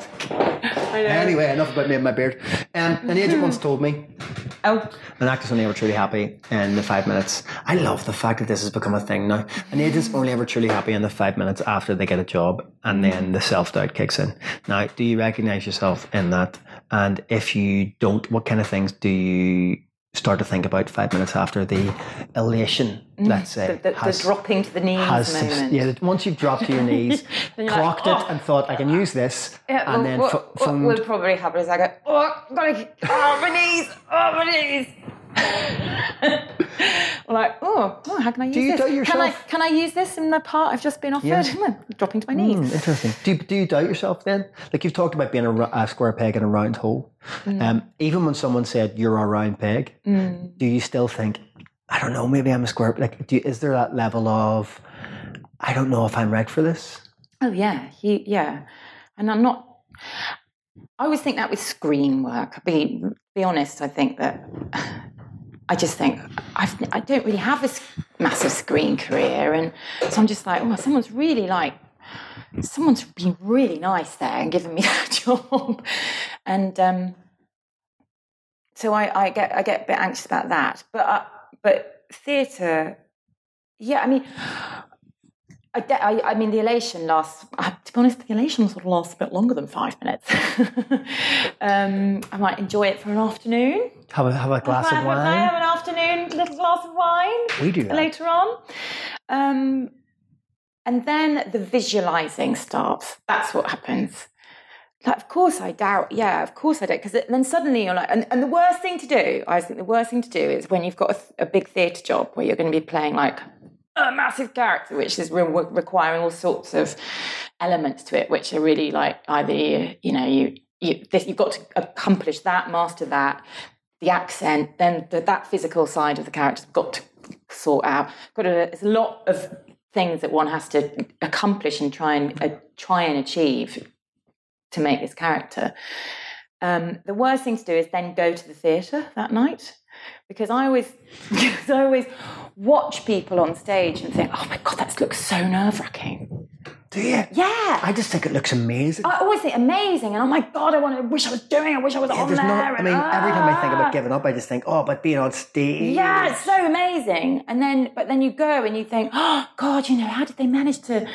Speaker 4: get I know.
Speaker 3: Anyway, enough about me and my beard. Um, an agent once told me
Speaker 2: Oh,
Speaker 3: an actor's only ever truly happy in the five minutes. I love the fact that this has become a thing now. An agent's only ever truly happy in the five minutes after they get a job, and then the self doubt kicks in. Now, do you recognize yourself in that? And if you don't, what kind of things do you start to think about five minutes after the elation, mm. let's say,
Speaker 2: the, the, the
Speaker 3: has-
Speaker 2: dropping to the knees
Speaker 3: has yeah. Once you've dropped to your knees,
Speaker 2: you're like,
Speaker 3: clocked
Speaker 2: "Oh."
Speaker 3: it, and thought I can use this,
Speaker 2: Yeah,
Speaker 3: and
Speaker 2: well,
Speaker 3: then
Speaker 2: what,
Speaker 3: pho-
Speaker 2: what will probably happen is I go, oh, gotta, oh, my knees, oh, my knees. Like, oh, oh, how can I use
Speaker 3: you
Speaker 2: this?
Speaker 3: doubt
Speaker 2: Can I, can I use this in the part I've just been offered?
Speaker 3: Yeah.
Speaker 2: Dropping to my knees.
Speaker 3: Hmm, interesting. Do you, do you doubt yourself then? Like you've talked about being a, a square peg in a round hole.
Speaker 2: Mm.
Speaker 3: Um, even when someone said you're a round peg, do you still think, I don't know, maybe I'm a square? Like, do you, is there that level of, I don't know if I'm right for this?
Speaker 2: Oh yeah, he yeah, and I'm not. I always think that with screen work. Be be honest. I think that I just think I've, I don't really have this massive screen career, and so I'm just like, oh, someone's really like, someone's been really nice there and given me that job, and um, so I, I get I get a bit anxious about that. But uh, but theatre, yeah, I mean. I, I, I mean, the elation lasts. Uh, to be honest, the elation sort of lasts a bit longer than five minutes. um, I might enjoy it for an afternoon.
Speaker 3: Have a, have a glass
Speaker 2: I
Speaker 3: of
Speaker 2: have, I
Speaker 3: wine?
Speaker 2: have an afternoon little glass of wine
Speaker 3: We do that.
Speaker 2: later on, um, and then the visualizing starts. That's what happens. Like, of course I doubt. Yeah, of course I don't. Because then suddenly you're like, and, and the worst thing to do, I think the worst thing to do is when you've got a, a big theatre job where you're going to be playing like a massive character, which is re- requiring all sorts of elements to it, which are really like either you know you you this, you've got to accomplish that, master that, the accent, then the, that physical side of the character's got to sort out. Got there's a lot of things that one has to accomplish and try and uh, try and achieve to make this character. Um, the worst thing to do is then go to the theatre that night because I always, because I always watch people on stage and think, oh my god, that looks so nerve wracking.
Speaker 3: Do you?
Speaker 2: Yeah.
Speaker 3: I just think it looks amazing.
Speaker 2: I always think amazing, and oh my god, I want to wish I was doing. it, I wish I was
Speaker 3: Yeah,
Speaker 2: on there.
Speaker 3: not. I mean, every time I think
Speaker 2: ah.
Speaker 3: about giving up, I just think, oh, but being on stage.
Speaker 2: Yeah, it's so amazing. And then, but then you go and you think, oh God, you know, how did they manage to,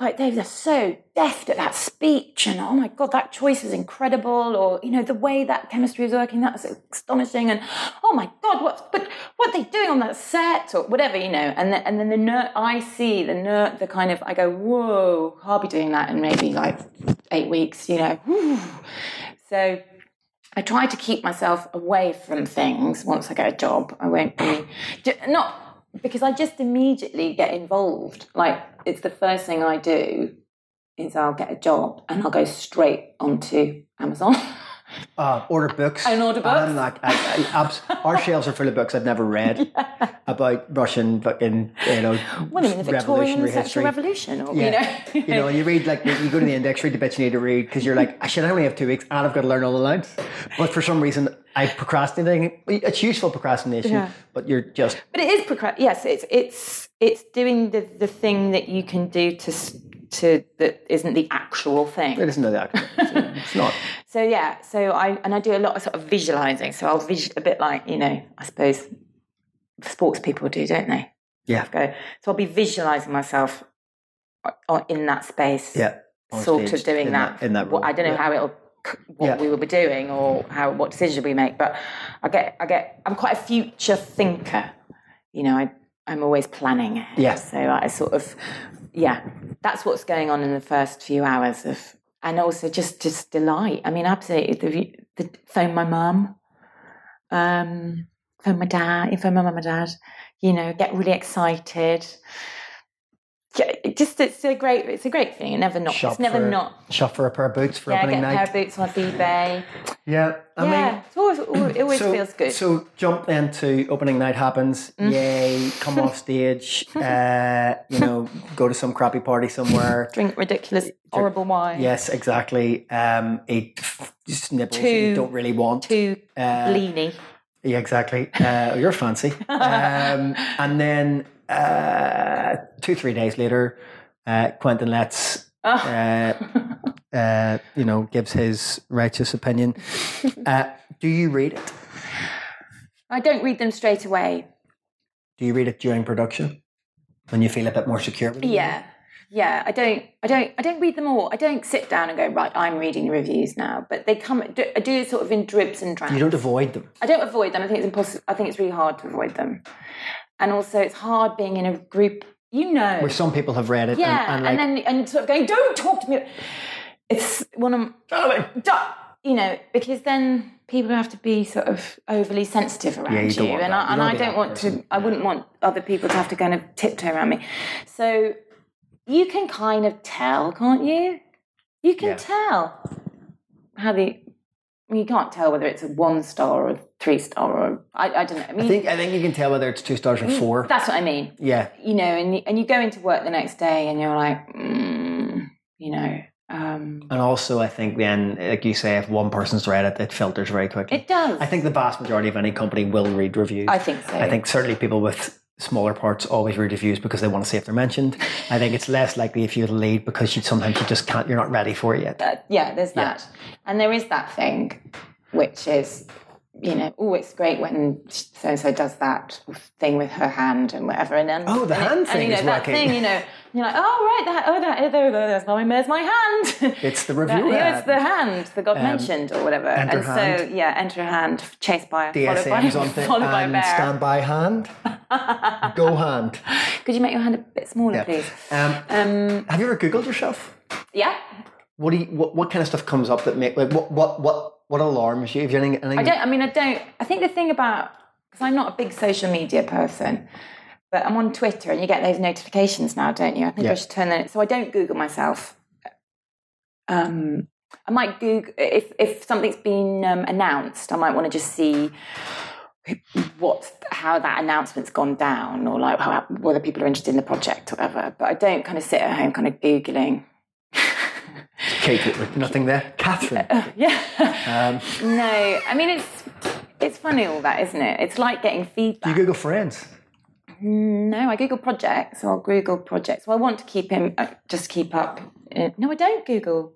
Speaker 2: like, they- they're so deft at that speech, and oh my God, that choice is incredible, or you know, the way that chemistry is working, that's astonishing, and oh my God, what, but what are they doing on that set, or whatever, you know, and then and then the ner- I see the ner- the kind of, I go, whoa, I'll be doing that in maybe like eight weeks, you know, so. I try to keep myself away from things once I get a job. I won't be not because I just immediately get involved. Like it's the first thing I do is I'll get a job and I'll go straight onto Amazon.
Speaker 3: Uh, order books.
Speaker 2: And order books.
Speaker 3: I'm like, I, I, abs- our shelves are full of books I've never read about Russian fucking, you know,
Speaker 2: well, I mean, the
Speaker 3: revolutionary history.
Speaker 2: revolution, or
Speaker 3: Yeah.
Speaker 2: you know,
Speaker 3: you know, you read like you go to the index, read the bits you need to read because you're like, I should I only have two weeks, and I've got to learn all the lines. But for some reason, I procrastinate. It's useful procrastination,
Speaker 2: Yeah.
Speaker 3: but you're just
Speaker 2: But it is procrast. Yes, it's it's it's doing the the thing that you can do to to that isn't the actual thing.
Speaker 3: it isn't that. It's not.
Speaker 2: So yeah, so I and I do a lot of sort of visualizing. So I'll vis- a bit like you know, I suppose sports people do, don't they?
Speaker 3: Yeah,
Speaker 2: Go. So I'll be visualizing myself uh, in that space.
Speaker 3: yeah. On
Speaker 2: sort
Speaker 3: stage,
Speaker 2: of doing
Speaker 3: in
Speaker 2: that.
Speaker 3: in that. Role.
Speaker 2: I don't know
Speaker 3: Yeah.
Speaker 2: how it'll what
Speaker 3: Yeah.
Speaker 2: we will be doing or how what decision we make, but I get I get I'm quite a future thinker. You know, I I'm always planning.
Speaker 3: Yeah.
Speaker 2: So I sort of yeah, that's what's going on in the first few hours of and also just just delight. I mean, absolutely the, the phone my mum, um, phone my dad, phone my mum and dad. You know, get really excited. Yeah, it just it's a great it's a great thing. It never not
Speaker 3: Shop
Speaker 2: it's never
Speaker 3: for,
Speaker 2: not
Speaker 3: shop for a pair of boots for
Speaker 2: yeah,
Speaker 3: opening
Speaker 2: get a pair of boots on eBay.
Speaker 3: Yeah, I
Speaker 2: yeah,
Speaker 3: mean,
Speaker 2: it's always, it always
Speaker 3: so,
Speaker 2: feels good.
Speaker 3: So jump into opening night happens.
Speaker 2: Mm.
Speaker 3: Yay! Come off stage. uh, you know, go to some crappy party somewhere.
Speaker 2: Drink ridiculous, horrible wine.
Speaker 3: Yes, exactly. Um, eat just nipples
Speaker 2: Too-
Speaker 3: you don't really want.
Speaker 2: Too
Speaker 3: Uh,
Speaker 2: leany.
Speaker 3: Yeah, exactly. Uh, you're fancy. Um, and then uh, two, three days later, uh, Quentin Letts, uh, uh, you know, gives his righteous opinion. Uh, do you read it?
Speaker 2: I don't read them straight away.
Speaker 3: Do you read it during production when you feel a bit more secure? With it?
Speaker 2: Yeah. Yeah, I don't, I don't, I don't read them all. I don't sit down and go right. I'm reading the reviews now, but they come. do- I do sort of in dribs and drabs.
Speaker 3: You don't avoid them.
Speaker 2: I don't avoid them. I think it's impossible. I think it's really hard to avoid them, and also it's hard being in a group. You know,
Speaker 3: Where some people have read it
Speaker 2: yeah,
Speaker 3: and,
Speaker 2: and,
Speaker 3: and
Speaker 2: then and sort of going, "Don't talk to me." It's one of
Speaker 3: darling.
Speaker 2: You know, because then people have to be sort of overly sensitive around
Speaker 3: Yeah, you
Speaker 2: you, and. I,
Speaker 3: You
Speaker 2: and
Speaker 3: don't
Speaker 2: I don't want
Speaker 3: person.
Speaker 2: to. I wouldn't want other people to have to kind of tiptoe around me. So you can kind of tell, can't you? You can
Speaker 3: Yeah.
Speaker 2: tell how the. You can't tell whether it's a one star or a three star or I, I don't know. I mean,
Speaker 3: I think I think you can tell whether it's two stars or four.
Speaker 2: that's what I mean
Speaker 3: Yeah,
Speaker 2: you know, and you, and you go into work the next day and you're like, mm, you know, um,
Speaker 3: and also I think then, like you say, if one person's read it, it filters very quickly.
Speaker 2: it does.
Speaker 3: I think the vast majority of any company will read reviews.
Speaker 2: I think so.
Speaker 3: I think certainly people with smaller parts always read reviews because they want to see if they're mentioned. I think it's less likely if you're the lead because you sometimes you just can't. You're not ready for it yet.
Speaker 2: Uh, yeah, there's that. And there is that thing, which is, you know, oh, it's great when so and so does that thing with her hand and whatever. And then
Speaker 3: Oh, the
Speaker 2: and it-
Speaker 3: hand
Speaker 2: and,
Speaker 3: thing
Speaker 2: you know,
Speaker 3: is
Speaker 2: that
Speaker 3: working.
Speaker 2: thing, you know, you're like, oh right, that, oh that, there, there, there's my, there's my hand.
Speaker 3: It's the
Speaker 2: That-
Speaker 3: review.
Speaker 2: yeah, it's the hand that got mentioned or whatever.
Speaker 3: enter
Speaker 2: and so
Speaker 3: hand.
Speaker 2: yeah, enter a hand, chased by a followed by,
Speaker 3: on thing
Speaker 2: followed by
Speaker 3: and
Speaker 2: bear.
Speaker 3: stand by hand. Go hand.
Speaker 2: Could you make your hand a bit smaller,
Speaker 3: Yeah.
Speaker 2: please?
Speaker 3: Um,
Speaker 2: Um,
Speaker 3: have you ever Googled yourself?
Speaker 2: yeah.
Speaker 3: What do you? What, what kind of stuff comes up that make like what what what what alarms you? Have you anything? anything
Speaker 2: I don't. I mean, I don't. I think the thing about because I'm not a big social media person, but I'm on Twitter and you get those notifications now, don't you? I think
Speaker 3: Yeah.
Speaker 2: I should turn that. So I don't Google myself. Um, I might Google if if something's been um, announced. I might want to just see what how that announcement's gone down, or like how, whether people are interested in the project or whatever. But I don't kind of sit at home kind of googling.
Speaker 3: Kate, nothing there. Catherine.
Speaker 2: Yeah.
Speaker 3: Um,
Speaker 2: no, I mean it's it's funny all that, isn't it? It's like getting
Speaker 3: do
Speaker 2: feedback.
Speaker 3: you Google friends?
Speaker 2: No, I Google projects or Google projects. Well, I want to keep him, uh, just keep up. Uh, No, I don't Google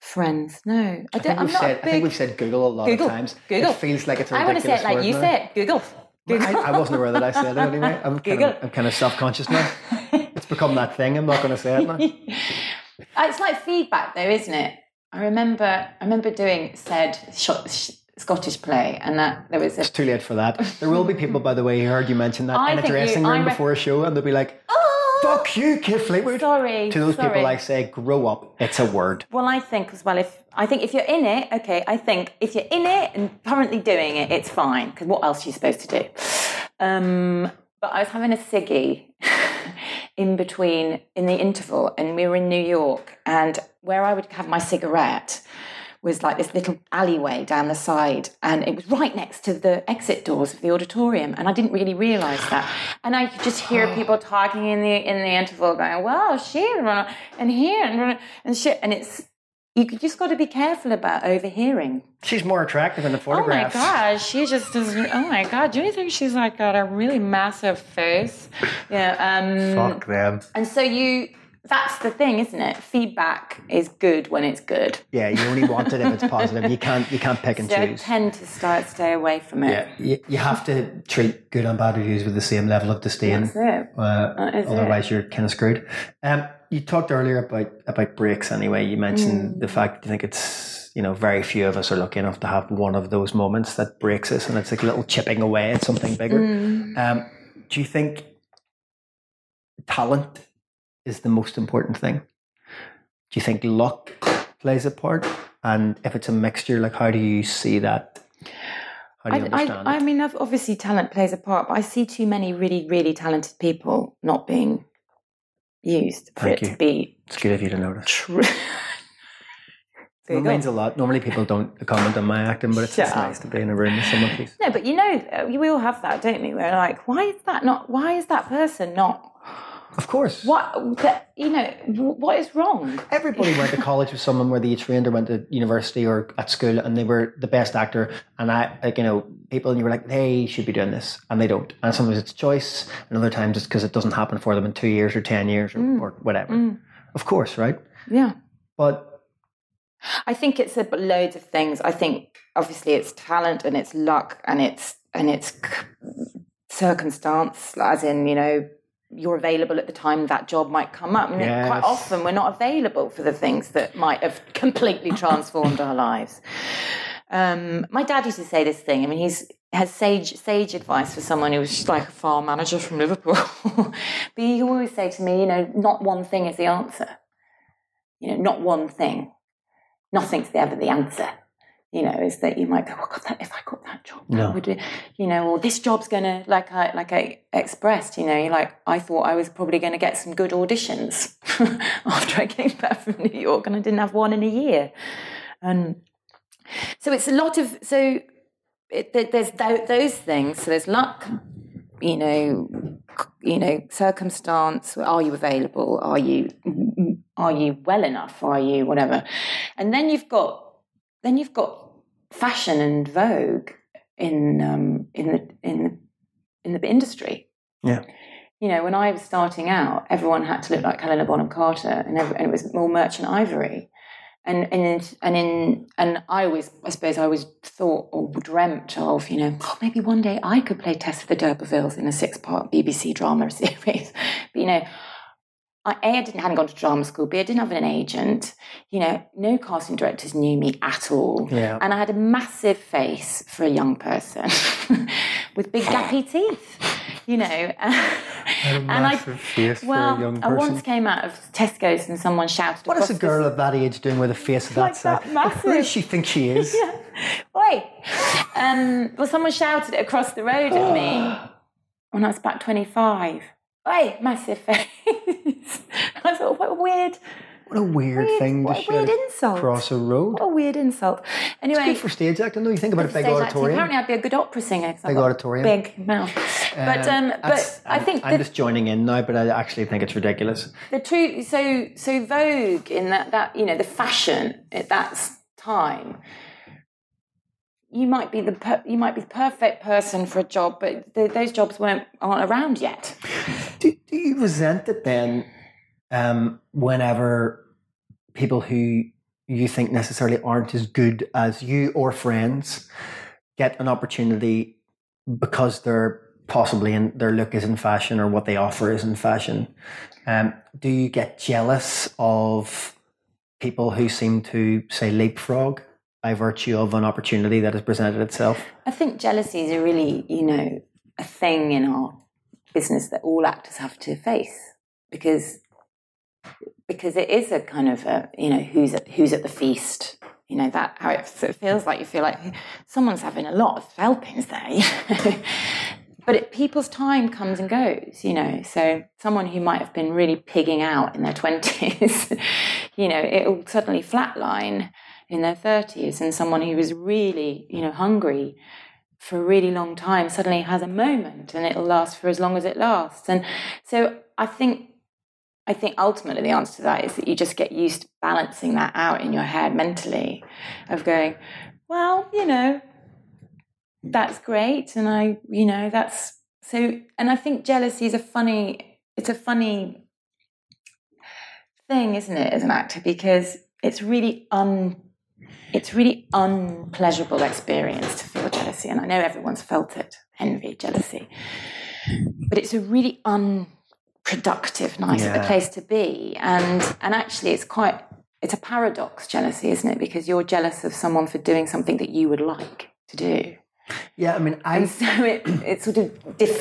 Speaker 2: friends. No, I
Speaker 3: I
Speaker 2: don't.
Speaker 3: think,
Speaker 2: I'm
Speaker 3: we've
Speaker 2: not
Speaker 3: said,
Speaker 2: a
Speaker 3: I think we've said Google a lot
Speaker 2: Google.
Speaker 3: of times.
Speaker 2: Google.
Speaker 3: It feels like it's a
Speaker 2: I want to say it like you
Speaker 3: now.
Speaker 2: say it. Google. Google.
Speaker 3: I, I wasn't aware that I said it anyway. I'm kind, of, I'm kind of self-conscious now. It's become that thing. I'm not going to say it now.
Speaker 2: Uh, it's like feedback, though, isn't it? I remember. I remember doing said sh- sh- Scottish play, and that there was a.
Speaker 3: It's too late for that. There will be people, by the way, who heard you mention that
Speaker 2: I
Speaker 3: in a
Speaker 2: think you-
Speaker 3: dressing room
Speaker 2: rec-
Speaker 3: before a show, and they'll be like,
Speaker 2: Oh,
Speaker 3: "Fuck you, Kate Fleetwood."
Speaker 2: sorry.
Speaker 3: To those
Speaker 2: sorry.
Speaker 3: people, I say, "Grow up. It's a word."
Speaker 2: Well, I think as well. If I think if you're in it, okay. I think if you're in it and currently doing it, it's fine. Because what else are you supposed to do? Um, but I was having a ciggy in between in the interval, and we were in New York, and where I would have my cigarette was like this little alleyway down the side, and it was right next to the exit doors of the auditorium, and I didn't really realise that. And I could just hear people talking in the in the interval, going, "Well, she and here and and shit," and it's you just got to be careful about overhearing.
Speaker 3: She's more attractive in the photographs.
Speaker 2: Oh my god, she just does. Oh my god, do you think she's like got a really massive face? Yeah. Um,
Speaker 3: Fuck them.
Speaker 2: and so you. That's the thing, isn't it? Feedback is good when it's good.
Speaker 3: Yeah, you only want it if it's positive. You can't. You can't pick and
Speaker 2: So I
Speaker 3: choose.
Speaker 2: tend to start stay away from it.
Speaker 3: Yeah, you, you have to treat good and bad reviews with the same level of disdain.
Speaker 2: That's it.
Speaker 3: Uh,
Speaker 2: That is
Speaker 3: otherwise, you're kind of screwed. Um, you talked earlier about about breaks. Anyway, you mentioned
Speaker 2: Mm.
Speaker 3: the fact that you think it's you know very few of us are lucky enough to have one of those moments that breaks us, and it's like a little chipping away at something bigger.
Speaker 2: Mm.
Speaker 3: Um, do you think talent is the most important thing? Do you think luck plays a part? And if it's a mixture, like how do you see that? How do you
Speaker 2: I,
Speaker 3: understand
Speaker 2: I, I mean, obviously, talent plays a part, but I see too many really, really talented people not being used for
Speaker 3: Thank
Speaker 2: it
Speaker 3: you.
Speaker 2: to be
Speaker 3: It's good of you to notice.
Speaker 2: true.
Speaker 3: It means a lot. Normally, people don't comment on my acting, but it's
Speaker 2: Shut
Speaker 3: just
Speaker 2: up.
Speaker 3: nice to be in a room with someone. Please.
Speaker 2: No, but you know, uh, we all have that, don't we? We're like, why is that not? Why is that person not?
Speaker 3: Of course.
Speaker 2: What? That, you know, what is wrong?
Speaker 3: Everybody went to college with someone where they trained or went to university or at school and they were the best actor. And I, like, you know, people, and you were like, they should be doing this. And they don't. And sometimes it's choice, and other times it's because it doesn't happen for them in two years or 10 years or, or whatever.
Speaker 2: Mm.
Speaker 3: Of course, right?
Speaker 2: Yeah.
Speaker 3: But
Speaker 2: I think it's a, loads of things. I think obviously it's talent and it's luck and it's and it's circumstance, as in you know you're available at the time that job might come up. Mean,
Speaker 3: Yes.
Speaker 2: quite often we're not available for the things that might have completely transformed our lives. Um, my dad used to say this thing. I mean, he's has sage sage advice for someone who was just like a farm manager from Liverpool. but he always say to me, you know, not one thing is the answer. You know, not one thing nothing's ever the answer. You know, is that you might go, oh God, that, if I got that job, that
Speaker 3: No.
Speaker 2: would be, you know, or this job's gonna, like I like I expressed, you know, like I thought I was probably going to get some good auditions after I came back from New York, and I didn't have one in a year, and so it's a lot of so it, there's tho- those things. So there's luck, you know, you know, circumstance. Are you available? Are you are you well enough? Are you whatever? And then you've got then you've got fashion and Vogue in um, in the in the in the industry.
Speaker 3: Yeah.
Speaker 2: You know, when I was starting out, everyone had to look like Helena Bonham Carter, and, every, and it was all merchant ivory. And and and in and I always, I suppose, I always thought or dreamt of, you know, oh, maybe one day I could play Tess of the D'Urbervilles in a six-part BBC drama series. But you know, I, A, I didn't hadn't gone to drama school. B, I didn't have an agent. You know, no casting directors knew me at all.
Speaker 3: Yeah.
Speaker 2: And I had a massive face for a young person with big gappy teeth. You know, and I
Speaker 3: face
Speaker 2: well, I once came out of Tesco's and someone shouted.
Speaker 3: What is a girl of that age doing with a face of that
Speaker 2: Like
Speaker 3: size?
Speaker 2: that massive.
Speaker 3: Who does she think she is?
Speaker 2: yeah. Wait. Um, well, someone shouted it across the road at me when I was about 25. Oi, massive face. I thought, what a weird,
Speaker 3: What a weird,
Speaker 2: weird
Speaker 3: thing
Speaker 2: what
Speaker 3: to
Speaker 2: a weird
Speaker 3: shout
Speaker 2: insult.
Speaker 3: across a road.
Speaker 2: What a weird insult. Anyway,
Speaker 3: Good for stage acting, though. You think about a big
Speaker 2: stage acting.
Speaker 3: auditorium.
Speaker 2: Apparently, I'd be a good opera singer.
Speaker 3: Big auditorium.
Speaker 2: Big mouth. but um, but I think
Speaker 3: I'm
Speaker 2: the,
Speaker 3: just joining in now, but I actually think it's ridiculous.
Speaker 2: the truth. So so Vogue in that that you know the fashion at that time. You might be the per, you might be the perfect person for a job, but th those jobs weren't aren't around yet.
Speaker 3: Do, do you resent it then um, whenever people who you think necessarily aren't as good as you or friends get an opportunity because they're possibly in their look is in fashion or what they offer is in fashion? Um, do you get jealous of people who seem to say leapfrog by virtue of an opportunity that has presented itself?
Speaker 2: I think jealousy is a really, you know, a thing in our business that all actors have to face because because it is a kind of a, you know, who's at who's at the feast. You know that how it sort of feels like you feel like someone's having a lot of helpings there. But it, people's time comes and goes. You know, so someone who might have been really pigging out in their twenties, you know, it will suddenly flatline in their 30s and someone who was really you know hungry for a really long time suddenly has a moment and it'll last for as long as it lasts. And so i think i think ultimately the answer to that is that you just get used to balancing that out in your head mentally of going well you know that's great and i you know that's so and i think jealousy is a funny it's a funny thing isn't it as an actor? Because it's really un it's really unpleasurable experience to feel jealousy and i know everyone's felt it envy jealousy. But it's a really unproductive nice
Speaker 3: Yeah.
Speaker 2: place to be and and actually it's quite it's a paradox jealousy isn't it? Because you're jealous of someone for doing something that you would like to do.
Speaker 3: Yeah, I mean, I
Speaker 2: and so it it sort of diff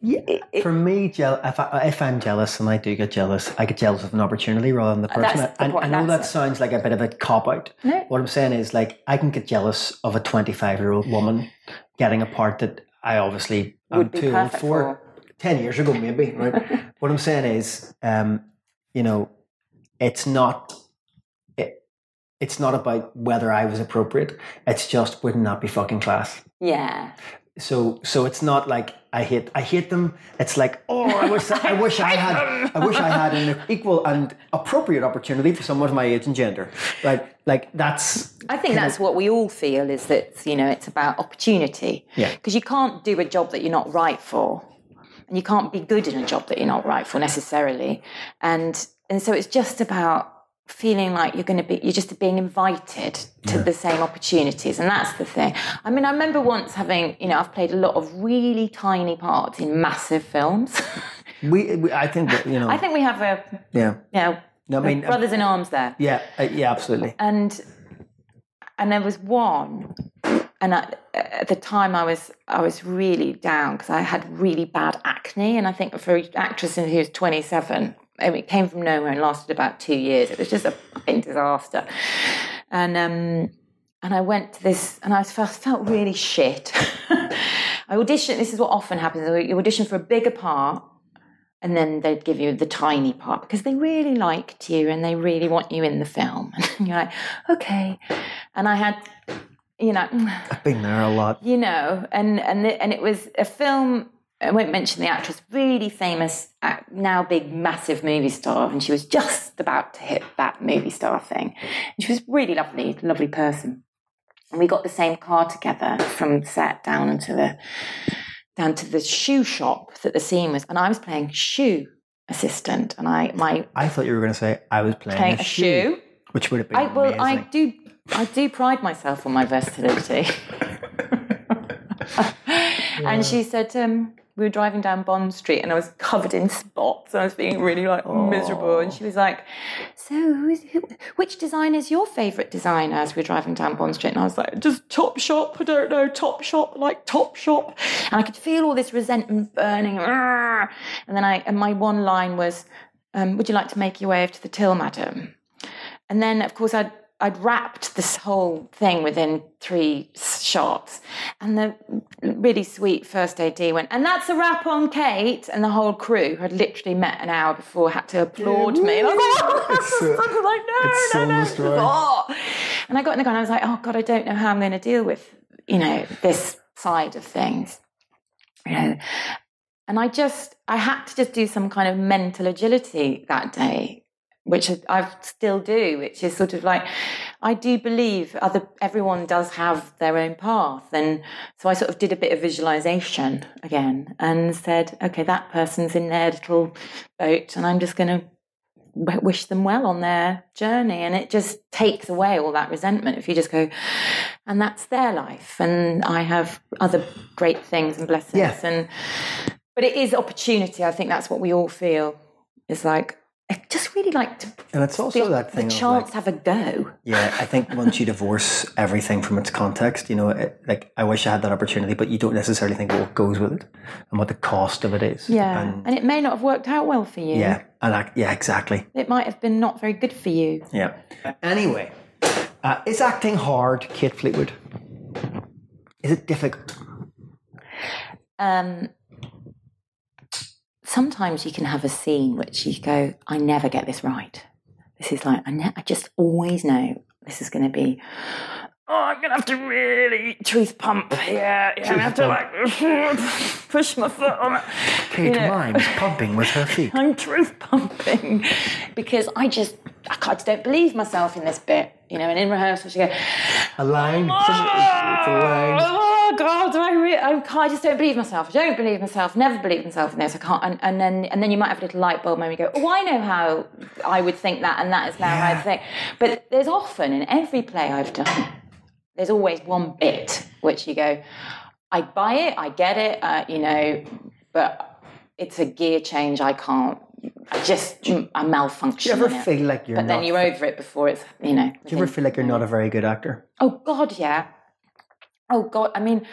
Speaker 3: Yeah,
Speaker 2: it-
Speaker 3: for me, if, I, if I'm jealous and I do get jealous, I get jealous of an opportunity rather than the person.
Speaker 2: Uh, the
Speaker 3: and
Speaker 2: point,
Speaker 3: I know that sounds like a bit of a cop out.
Speaker 2: No.
Speaker 3: What I'm saying is, like, I can get jealous of a 25 year old woman getting a part that I obviously
Speaker 2: Would be
Speaker 3: too old for.
Speaker 2: for.
Speaker 3: 10 years ago, maybe, right? what I'm saying is, um, you know, it's not. It, it's not about whether I was appropriate. It's just wouldn't that be fucking class?
Speaker 2: yeah
Speaker 3: So so it's not like I hate I hate them. It's like oh I wish I wish I had I wish I had an equal and appropriate opportunity for someone of my age and gender. Like like that's
Speaker 2: I think that's what we all feel is that you know it's about opportunity.
Speaker 3: Yeah.
Speaker 2: Because you can't do a job that you're not right for, and you can't be good in a job that you're not right for necessarily, and and so it's just about feeling like you're going to be you're just being invited to the same opportunities and that's the thing. I mean i remember once having you know i've played a lot of really tiny parts in massive films.
Speaker 3: We, we I think that, you know.
Speaker 2: I think we have a
Speaker 3: yeah.
Speaker 2: you know
Speaker 3: no I mean
Speaker 2: brothers in arms there.
Speaker 3: yeah uh, yeah absolutely.
Speaker 2: And and there was one and I, at the time I was I was really down because I had really bad acne and I think for an actress who was 27 I mean, it came from nowhere and lasted about two years it was just a fucking disaster and um and I went to this and I felt, felt really shit I auditioned this is what often happens you audition for a bigger part and then they'd give you the tiny part because they really liked you and they really want you in the film. And you're like, okay. And I had, you know,
Speaker 3: I've been there a lot.
Speaker 2: you know, and and the, and it was a film. I won't mention the actress, really famous, now big, massive movie star, and she was just about to hit that movie star thing. And she was really lovely, lovely person. And we got the same car together from set down into the down to the shoe shop that the scene was, and I was playing shoe assistant, and I my
Speaker 3: I thought you were going to say I was playing,
Speaker 2: playing
Speaker 3: a,
Speaker 2: a
Speaker 3: shoe,
Speaker 2: shoe.
Speaker 3: which would have been
Speaker 2: I well, I do I do pride myself on my versatility. And she said, um, we were driving down Bond Street and I was covered in spots. And I was feeling really like miserable. And she was like, so who's, who, which designer is your favourite designer as we were driving down Bond Street? And I was like, just Top Shop. I don't know, Top Shop, like Top Shop. And I could feel all this resentment burning. And then I, and my one line was, um, would you like to make your way over to the till, madam? And then, of course, I'd I'd wrapped this whole thing within three shots, and the really sweet first AD went, and that's a wrap on Kate, and the whole crew who had literally met an hour before had to applaud me. And I was like,
Speaker 3: oh,
Speaker 2: I was like, no,
Speaker 3: it's
Speaker 2: no, no,
Speaker 3: destroying.
Speaker 2: Oh. And I got in the car and I was like, oh God, I don't know how I'm going to deal with, you know, this side of things. you know. And I just, I had to just do some kind of mental agility that day, which I still do, which is sort of like, I do believe other everyone does have their own path, and so I sort of did a bit of visualization again and said, okay, that person's in their little boat, and I'm just going to wish them well on their journey. And it just takes away all that resentment if you just go and that's their life. And i have other great things and blessings.
Speaker 3: Yeah.
Speaker 2: and but it is opportunity. I think that's what we all feel. Is like I just really like to
Speaker 3: And it's also
Speaker 2: the,
Speaker 3: that thing
Speaker 2: the chance
Speaker 3: like-
Speaker 2: have a go
Speaker 3: Yeah, I think once you divorce everything from its context, you know, it, like I wish I had that opportunity, but you don't necessarily think what goes with it and what the cost of it is.
Speaker 2: yeah
Speaker 3: and,
Speaker 2: and it may not have worked out well for you
Speaker 3: yeah, and I, yeah, exactly.
Speaker 2: it might have been not very good for you
Speaker 3: Yeah. Anyway, uh, is acting hard, Kate Fleetwood? Is it difficult?
Speaker 2: um, sometimes you can have a scene which you go, I never get this right. This is like, I, ne- I just always know this is going to be, oh, I'm going to have to really truth pump here. Yeah, I'm going to have to like push my foot on it.
Speaker 3: Kate
Speaker 2: You know.
Speaker 3: mimes pumping with her feet.
Speaker 2: I'm truth pumping because I just, I, can't- I just don't believe myself in this bit. You know, and in rehearsal, she go,
Speaker 3: A line. Ah! It's a line.
Speaker 2: Oh God, do I, re- I, just don't believe myself. I don't believe myself. Never believe myself in this. I can't. And, and then and then you might have a little light bulb moment. You go, oh, I know how I would think that, and that is now how I think. But there's often in every play I've done, there's always one bit which you go, I buy it, I get it, uh, you know, but it's a gear change. I can't. I just I malfunction.
Speaker 3: Do you ever feel like you're
Speaker 2: But then you're over it before it's you know.
Speaker 3: do you ever feel like you're not a very good actor?
Speaker 2: Oh God, yeah. Oh God, I mean,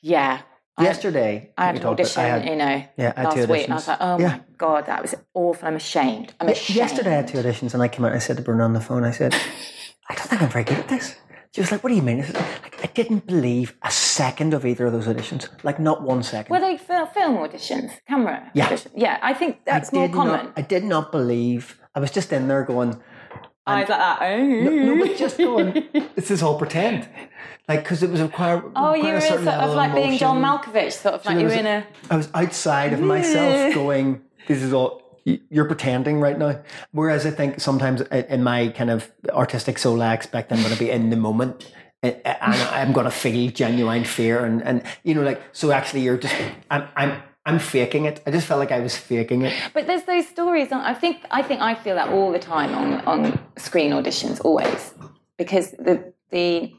Speaker 2: yeah.
Speaker 3: Yesterday,
Speaker 2: I had an audition,
Speaker 3: I had-
Speaker 2: you know,
Speaker 3: Yeah, I
Speaker 2: last
Speaker 3: two
Speaker 2: week, and I was like, oh
Speaker 3: Yeah.
Speaker 2: my God, that was awful. I'm ashamed. I'm ashamed.
Speaker 3: Yesterday I had two auditions and I came out and I said to Bruno on the phone, I said, I don't think I'm very good at this. She was like, what do you mean? I, like, I didn't believe a second of either of those auditions. Like not one second.
Speaker 2: Were they film auditions, camera?
Speaker 3: Yeah.
Speaker 2: auditions? yeah. I think
Speaker 3: I
Speaker 2: that's more common.
Speaker 3: Not, I did not believe. I was just in there going,
Speaker 2: I was like that. Oh,
Speaker 3: no, but just going, this is all pretend. Like, because it was require,
Speaker 2: oh, you were sort of like being John. Malkovich, sort of like you were in a.
Speaker 3: I was outside of myself going, this is all, you're pretending right now. Whereas I think sometimes in my kind of artistic soul, I expect I'm going to be in the moment and and I'm going to feel genuine fear. And, and, you know, like, so actually you're just, I'm, I'm, I'm faking it. I just felt like I was faking it.
Speaker 2: But there's those stories. I think I think I feel that all the time on on screen auditions, always, because the the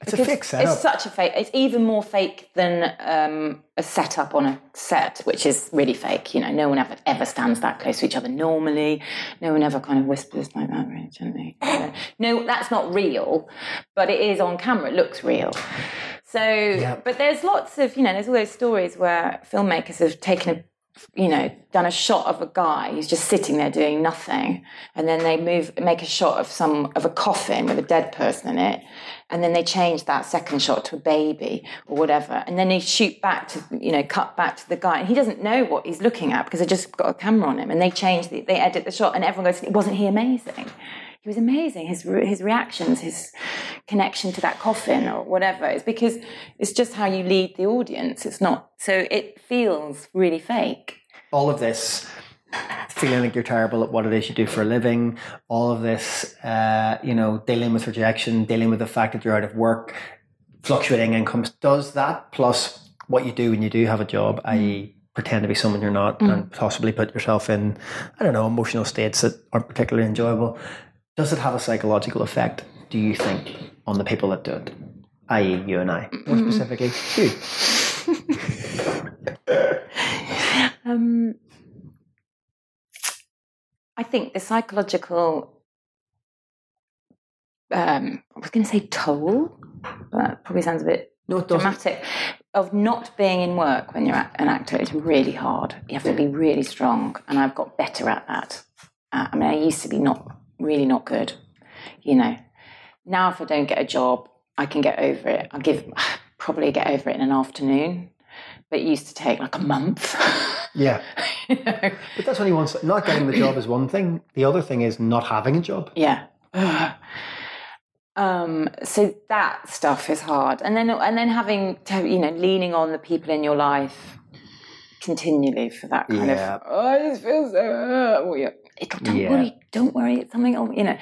Speaker 3: It's a fake setup.
Speaker 2: It's such a fake. It's even more fake than um, a setup on a set, which is really fake. You know, no one ever ever stands that close to each other normally. No one ever kind of whispers like that very gently. no, that's not real, but it is on camera. It looks real. So, but there's lots of you know, there's all those stories where filmmakers have taken a you know, done a shot of a guy who's just sitting there doing nothing, and then they move, make a shot of some of a coffin with a dead person in it, and then they change that second shot to a baby or whatever, and then they shoot back to, you know, cut back to the guy, and he doesn't know what he's looking at because they just got a camera on him, and they change, the, they edit the shot, and everyone goes, "Wasn't he amazing?" He was amazing. His his reactions, his connection to that coffin or whatever. It's because it's just how you lead the audience. It's not so it feels really fake.
Speaker 3: all of this feeling like you're terrible at what it is you do for a living, all of this, uh, you know, dealing with rejection, dealing with the fact that you're out of work, fluctuating incomes, does that plus what you do when you do have a job, i.e., pretend to be someone you're not and possibly put yourself in, I don't know, emotional states that aren't particularly enjoyable, does it have a psychological effect, do you think, on the people that do it? I.e., you and I, more specifically, you.
Speaker 2: Um, I think the psychological. Um, I was going to say toll, but that probably sounds a bit
Speaker 3: No,
Speaker 2: dramatic. Of not being in work when you're an actor it's really hard. You have to be really strong, and I've got better at that. Uh, I mean, I used to be not really not good, you know. Now, if I don't get a job, I can get over it. I'll give probably get over it in an afternoon, but it used to take like a month.
Speaker 3: Yeah.
Speaker 2: you know?
Speaker 3: But that's only one. Not getting the job is one thing. The other thing is not having a job.
Speaker 2: Yeah. Um, so that stuff is hard, and then and then having to you know leaning on the people in your life continually for that kind
Speaker 3: Yeah.
Speaker 2: of oh, I just feel so. Uh, oh, yeah. It'll, don't
Speaker 3: Yeah.
Speaker 2: worry, don't worry. It's something else, you know.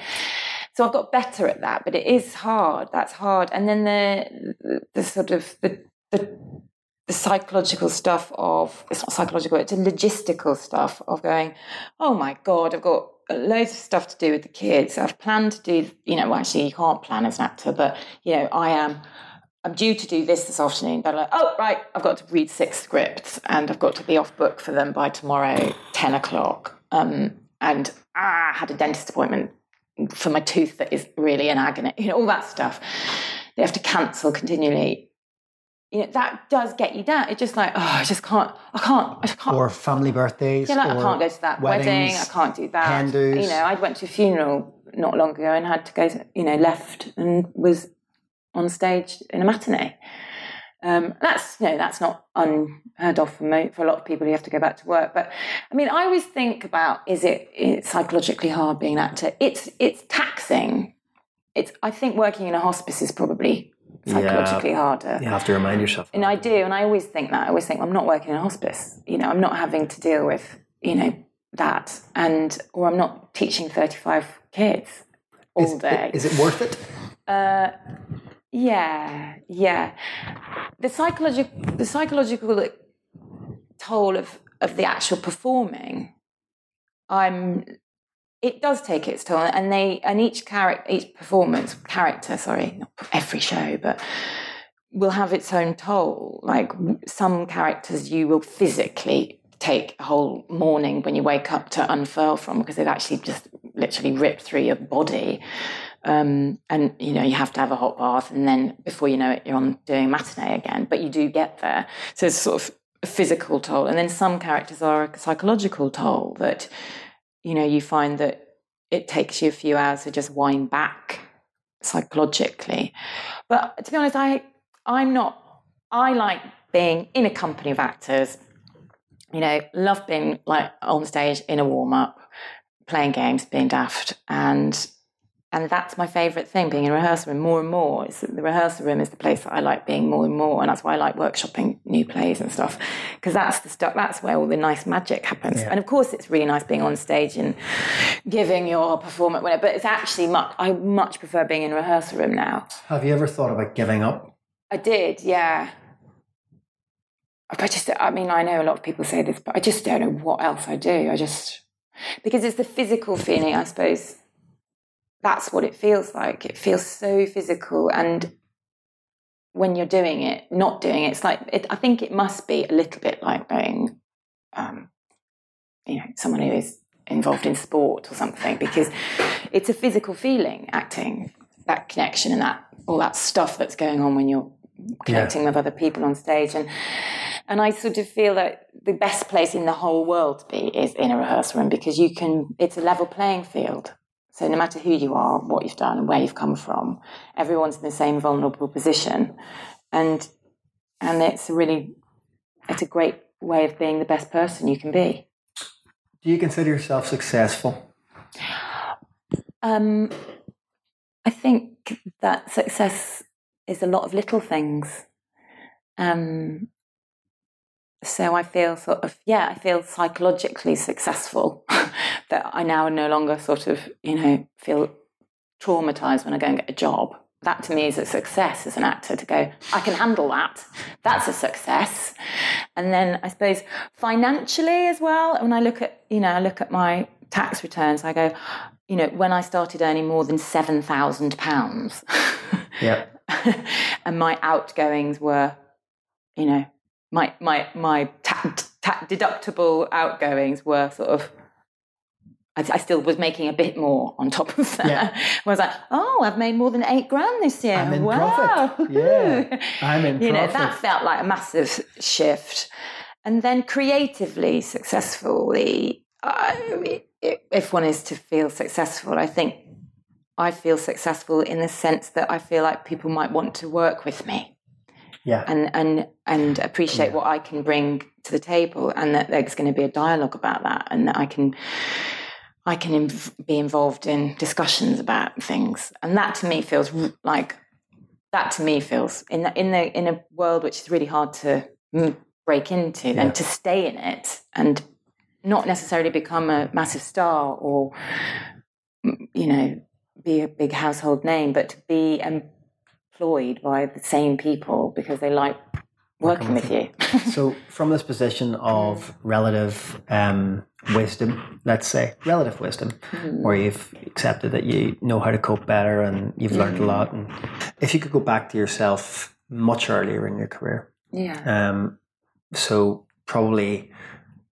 Speaker 2: So I've got better at that, but it is hard. That's hard. And then the the, the sort of the, the the psychological stuff of it's not psychological, it's a logistical stuff of going, oh my god, I've got loads of stuff to do with the kids. I've planned to do, you know, well, actually you can't plan as an actor, but you know, I am. I'm due to do this this afternoon. They're like, oh right, I've got to read six scripts and I've got to be off book for them by tomorrow, ten o'clock. Um, and ah, I had a dentist appointment for my tooth that is really an agony. You know, all that stuff. They have to cancel continually you know, that does get you down. It's just like, oh, I just can't, I can't, I can't.
Speaker 3: Or family birthdays.
Speaker 2: yeah, like, I can't go to that wedding. I can't do that.
Speaker 3: hen do's.
Speaker 2: You know, I went to a funeral not long ago and had to go, you know, left and was on stage in a matinee. Um, that's no, that's not unheard of for, mo- for a lot of people who have to go back to work. But I mean, I always think about: is it psychologically hard being an actor? It's it's taxing. It's I think working in a hospice is probably psychologically harder.
Speaker 3: You have to remind yourself.
Speaker 2: And I do, and I always think that. I always think I'm not working in a hospice. You know, I'm not having to deal with you know that, and or I'm not teaching 35 kids all
Speaker 3: is,
Speaker 2: day.
Speaker 3: Is it worth it?
Speaker 2: Uh, yeah, yeah. The psychological, the psychological toll of of the actual performing, I'm. It does take its toll, and they and each character, each performance character, sorry, not every show, but will have its own toll. Like some characters, you will physically take a whole morning when you wake up to unfurl from because they've actually just literally ripped through your body. Um, and you know you have to have a hot bath, and then before you know it, you're on doing matinee again. But you do get there, so it's sort of a physical toll, and then some characters are a psychological toll that you know you find that it takes you a few hours to just wind back psychologically. But to be honest, I I'm not. I like being in a company of actors. You know, love being like on stage in a warm up, playing games, being daft, and and that's my favourite thing, being in a rehearsal room more and more. It's, the rehearsal room is the place that I like being more and more, and that's why I like workshopping new plays and stuff, because that's the stuff. That's where all the nice magic happens.
Speaker 3: Yeah.
Speaker 2: And of course, it's really nice being on stage and giving your performance. But it's actually much. I much prefer being in a rehearsal room now.
Speaker 3: Have you ever thought about giving up?
Speaker 2: I did, yeah. But I just, I mean, I know a lot of people say this, but I just don't know what else I do. I just, because it's the physical feeling, I suppose. That's what it feels like. It feels so physical. And when you're doing it, not doing it, it's like, it, I think it must be a little bit like being, um, you know, someone who is involved in sport or something, because it's a physical feeling, acting, that connection and that, all that stuff that's going on when you're connecting with other people on stage and and I sort of feel that the best place in the whole world to be is in a rehearsal room because you can it's a level playing field so no matter who you are what you've done and where you've come from everyone's in the same vulnerable position and and it's a really it's a great way of being the best person you can be
Speaker 3: Do you consider yourself successful?
Speaker 2: um I think that success is a lot of little things. Um, so I feel sort of, yeah, I feel psychologically successful that I now no longer sort of, you know, feel traumatized when I go and get a job. That to me is a success as an actor to go, I can handle that. That's a success. And then I suppose financially as well, when I look at, you know, I look at my tax returns, I go, you know, when I started earning more than £7,000
Speaker 3: Yeah.
Speaker 2: and my outgoings were, you know, my my my ta- ta- deductible outgoings were sort of. I, I still was making a bit more on top of that.
Speaker 3: Yeah.
Speaker 2: I was like, oh, I've made more than eight grand this year.
Speaker 3: I'm in
Speaker 2: wow.
Speaker 3: profit. Yeah. I'm in
Speaker 2: you know, that felt like a massive shift. And then creatively, successfully, I, if one is to feel successful, I think I feel successful in the sense that I feel like people might want to work with me
Speaker 3: yeah.
Speaker 2: and and and appreciate what I can bring to the table, and that there's going to be a dialogue about that, and that I can I can inv- be involved in discussions about things, and that to me feels like that to me feels in the, in the in a world which is really hard to break into
Speaker 3: Yeah.
Speaker 2: and to stay in it and not necessarily become a massive star or you know be a big household name, but to be employed by the same people because they like working with you.
Speaker 3: so, from this position of relative um, wisdom, let's say relative wisdom, where you've accepted that you know how to cope better and you've learned a lot, and if you could go back to yourself much earlier in your career,
Speaker 2: yeah.
Speaker 3: um, so probably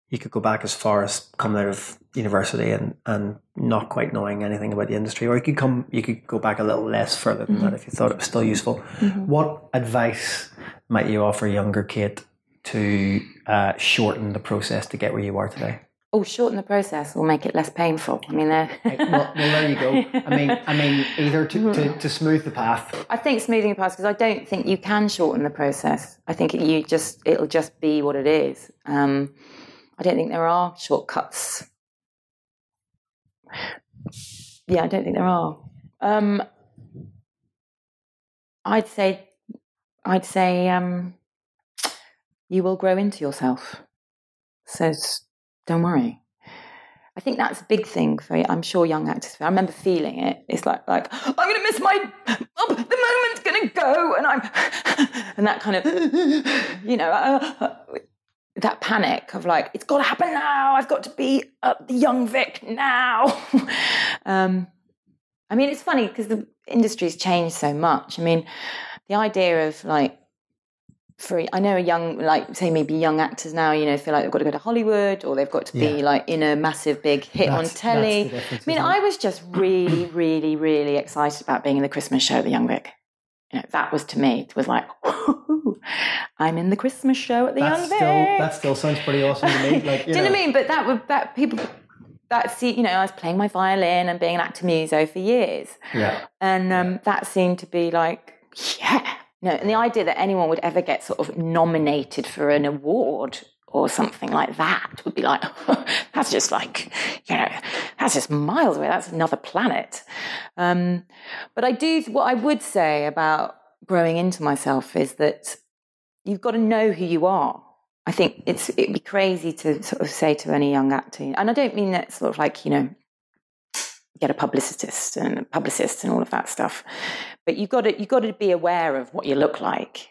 Speaker 3: you could go back as far as coming out of university and, and not quite knowing anything about the industry, or you could come you could go back a little less further than that if you thought it was still useful. What advice might you offer younger Kate to uh, shorten the process to get where you are today?
Speaker 2: Oh, shorten the process or make it less painful. I mean, they're.
Speaker 3: well, well, there you go. I mean, I mean, either to, to, to smooth the path.
Speaker 2: I think smoothing the path because I don't think you can shorten the process. I think you just it'll just be what it is. Um, I don't think there are shortcuts. Yeah, I don't think there are. Um, I'd say, I'd say, um, you will grow into yourself. So don't worry. I think that's a big thing for I'm sure young actors. I remember feeling it. It's like like I'm going to miss my oh, the moment's going to go, and I'm and that kind of you know uh, that panic of like it's got to happen now. I've got to be at the young Vic now. um, I mean, it's funny because the industry's changed so much. I mean, the idea of like for I know a young like say maybe young actors now you know feel like they've got to go to Hollywood or they've got to be like in a massive big hit
Speaker 3: That's-
Speaker 2: on telly. I mean. I was just really, really, really excited about being in the Christmas show at the Young Vic. You know, that was to me it was like I'm in the Christmas show at the
Speaker 3: That's
Speaker 2: Young
Speaker 3: still that still sounds pretty awesome to me. Like, you
Speaker 2: Do you know
Speaker 3: know,
Speaker 2: what I mean? But that would that people that see you know I was playing my violin and being an actor muso for years.
Speaker 3: Yeah,
Speaker 2: And um, that seemed to be like, yeah. No, and the idea that anyone would ever get sort of nominated for an award or something like that would be like, that's just like, you know, that's just miles away. That's another planet. Um, but I do, what I would say about growing into myself is that you've got to know who you are. I think it's it'd be crazy to sort of say to any young actor, and I don't mean that sort of like you know get a publicist and a publicist and all of that stuff. But you've got to you've got to be aware of what you look like,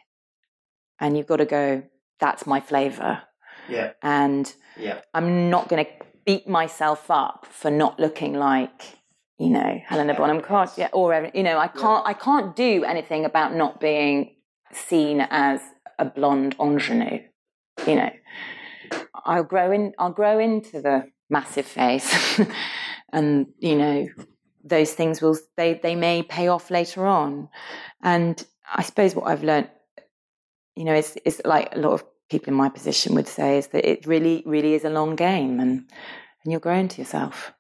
Speaker 2: and you've got to go. That's my flavour,
Speaker 3: yeah,
Speaker 2: and
Speaker 3: yeah.
Speaker 2: I'm not going to beat myself up for not looking like you know Helena Bonham Carter, yeah, or you know I can't I can't do anything about not being seen as a blonde ingenue. You know, I'll grow in. I'll grow into the massive face, and you know those things will they they may pay off later on. And I suppose what I've learned, you know, is is like a lot of people in my position would say is that it really really is a long game, and and you're growing to yourself.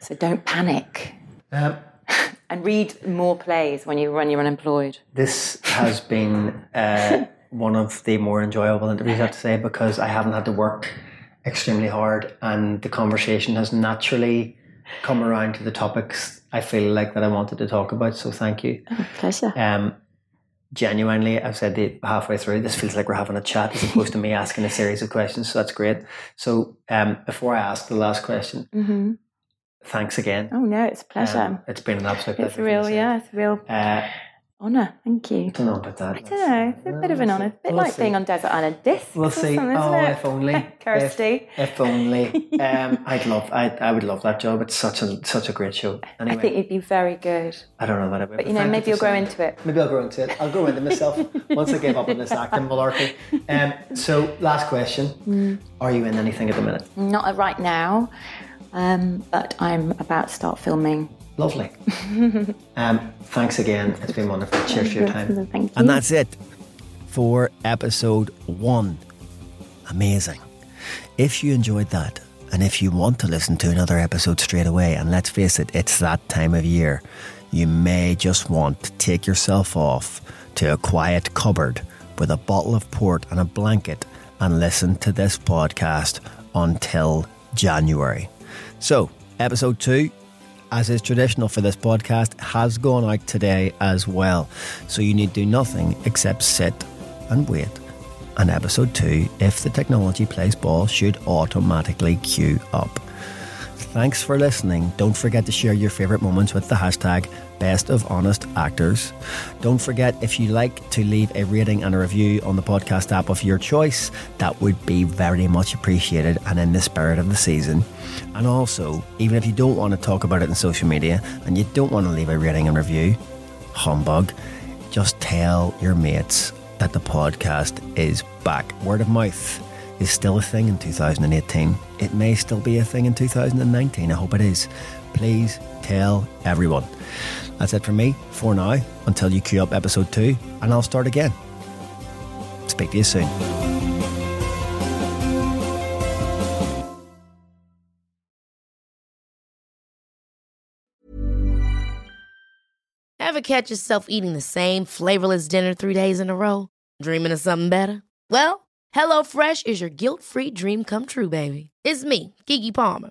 Speaker 2: So don't panic.
Speaker 3: Um,
Speaker 2: And read more plays when you when you're unemployed.
Speaker 3: This has been uh, one of the more enjoyable interviews, I have to say, because I haven't had to work extremely hard, and the conversation has naturally come around to the topics I feel like that I wanted to talk about. So thank you.
Speaker 2: Pleasure.
Speaker 3: Um, genuinely, I've said it halfway through. This feels like we're having a chat as opposed to me asking a series of questions. So that's great. So um, before I ask the last question,
Speaker 2: hmm
Speaker 3: thanks again.
Speaker 2: Oh no, it's a pleasure.
Speaker 3: Um, it's been an absolute pleasure.
Speaker 2: it's a
Speaker 3: for me
Speaker 2: real, yeah, it's real
Speaker 3: Uh,
Speaker 2: honour. Thank you.
Speaker 3: I don't know about that.
Speaker 2: I don't know. It's a bit of an honour. A bit
Speaker 3: We'll
Speaker 2: like
Speaker 3: see.
Speaker 2: being on Desert Island Discs.
Speaker 3: We'll see. Oh, if only.
Speaker 2: Kirsty.
Speaker 3: If, if only. Um, I'd love. I I would love that job. It's such a such a great show. Anyway,
Speaker 2: I think you'd be very good.
Speaker 3: I don't know that I would.
Speaker 2: But you know, maybe you'll grow into it.
Speaker 3: Maybe I'll grow into it. I'll grow into myself once I give up on this acting malarkey. Um, so, last question:
Speaker 2: Mm.
Speaker 3: Are you in anything at the minute?
Speaker 2: Not right now, um, but I'm about to start filming.
Speaker 3: Lovely. um, thanks again. It's been wonderful. Cheers for your time.
Speaker 2: Thank you.
Speaker 3: And that's it for episode one. Amazing. If you enjoyed that, and if you want to listen to another episode straight away, and let's face it, it's that time of year, you may just want to take yourself off to a quiet cupboard with a bottle of port and a blanket and listen to this podcast until January. So, Episode 2 as is traditional for this podcast, has gone out today as well. So you need do nothing except sit and wait. And episode two, if the technology plays ball, should automatically queue up. Thanks for listening. Don't forget to share your favourite moments with the hashtag Best of Honest Actors. Don't forget if you like to leave a rating and a review on the podcast app of your choice, that would be very much appreciated and in the spirit of the season. And also, even if you don't want to talk about it in social media and you don't want to leave a rating and review, humbug, just tell your mates that the podcast is back. Word of mouth is still a thing in 2018. It may still be a thing in 2019. I hope it is. Please tell everyone. That's it for me for now until you queue up episode two, and I'll start again. Speak to you soon.
Speaker 5: Ever catch yourself eating the same flavorless dinner three days in a row? Dreaming of something better? Well, HelloFresh is your guilt free dream come true, baby. It's me, Keke Palmer.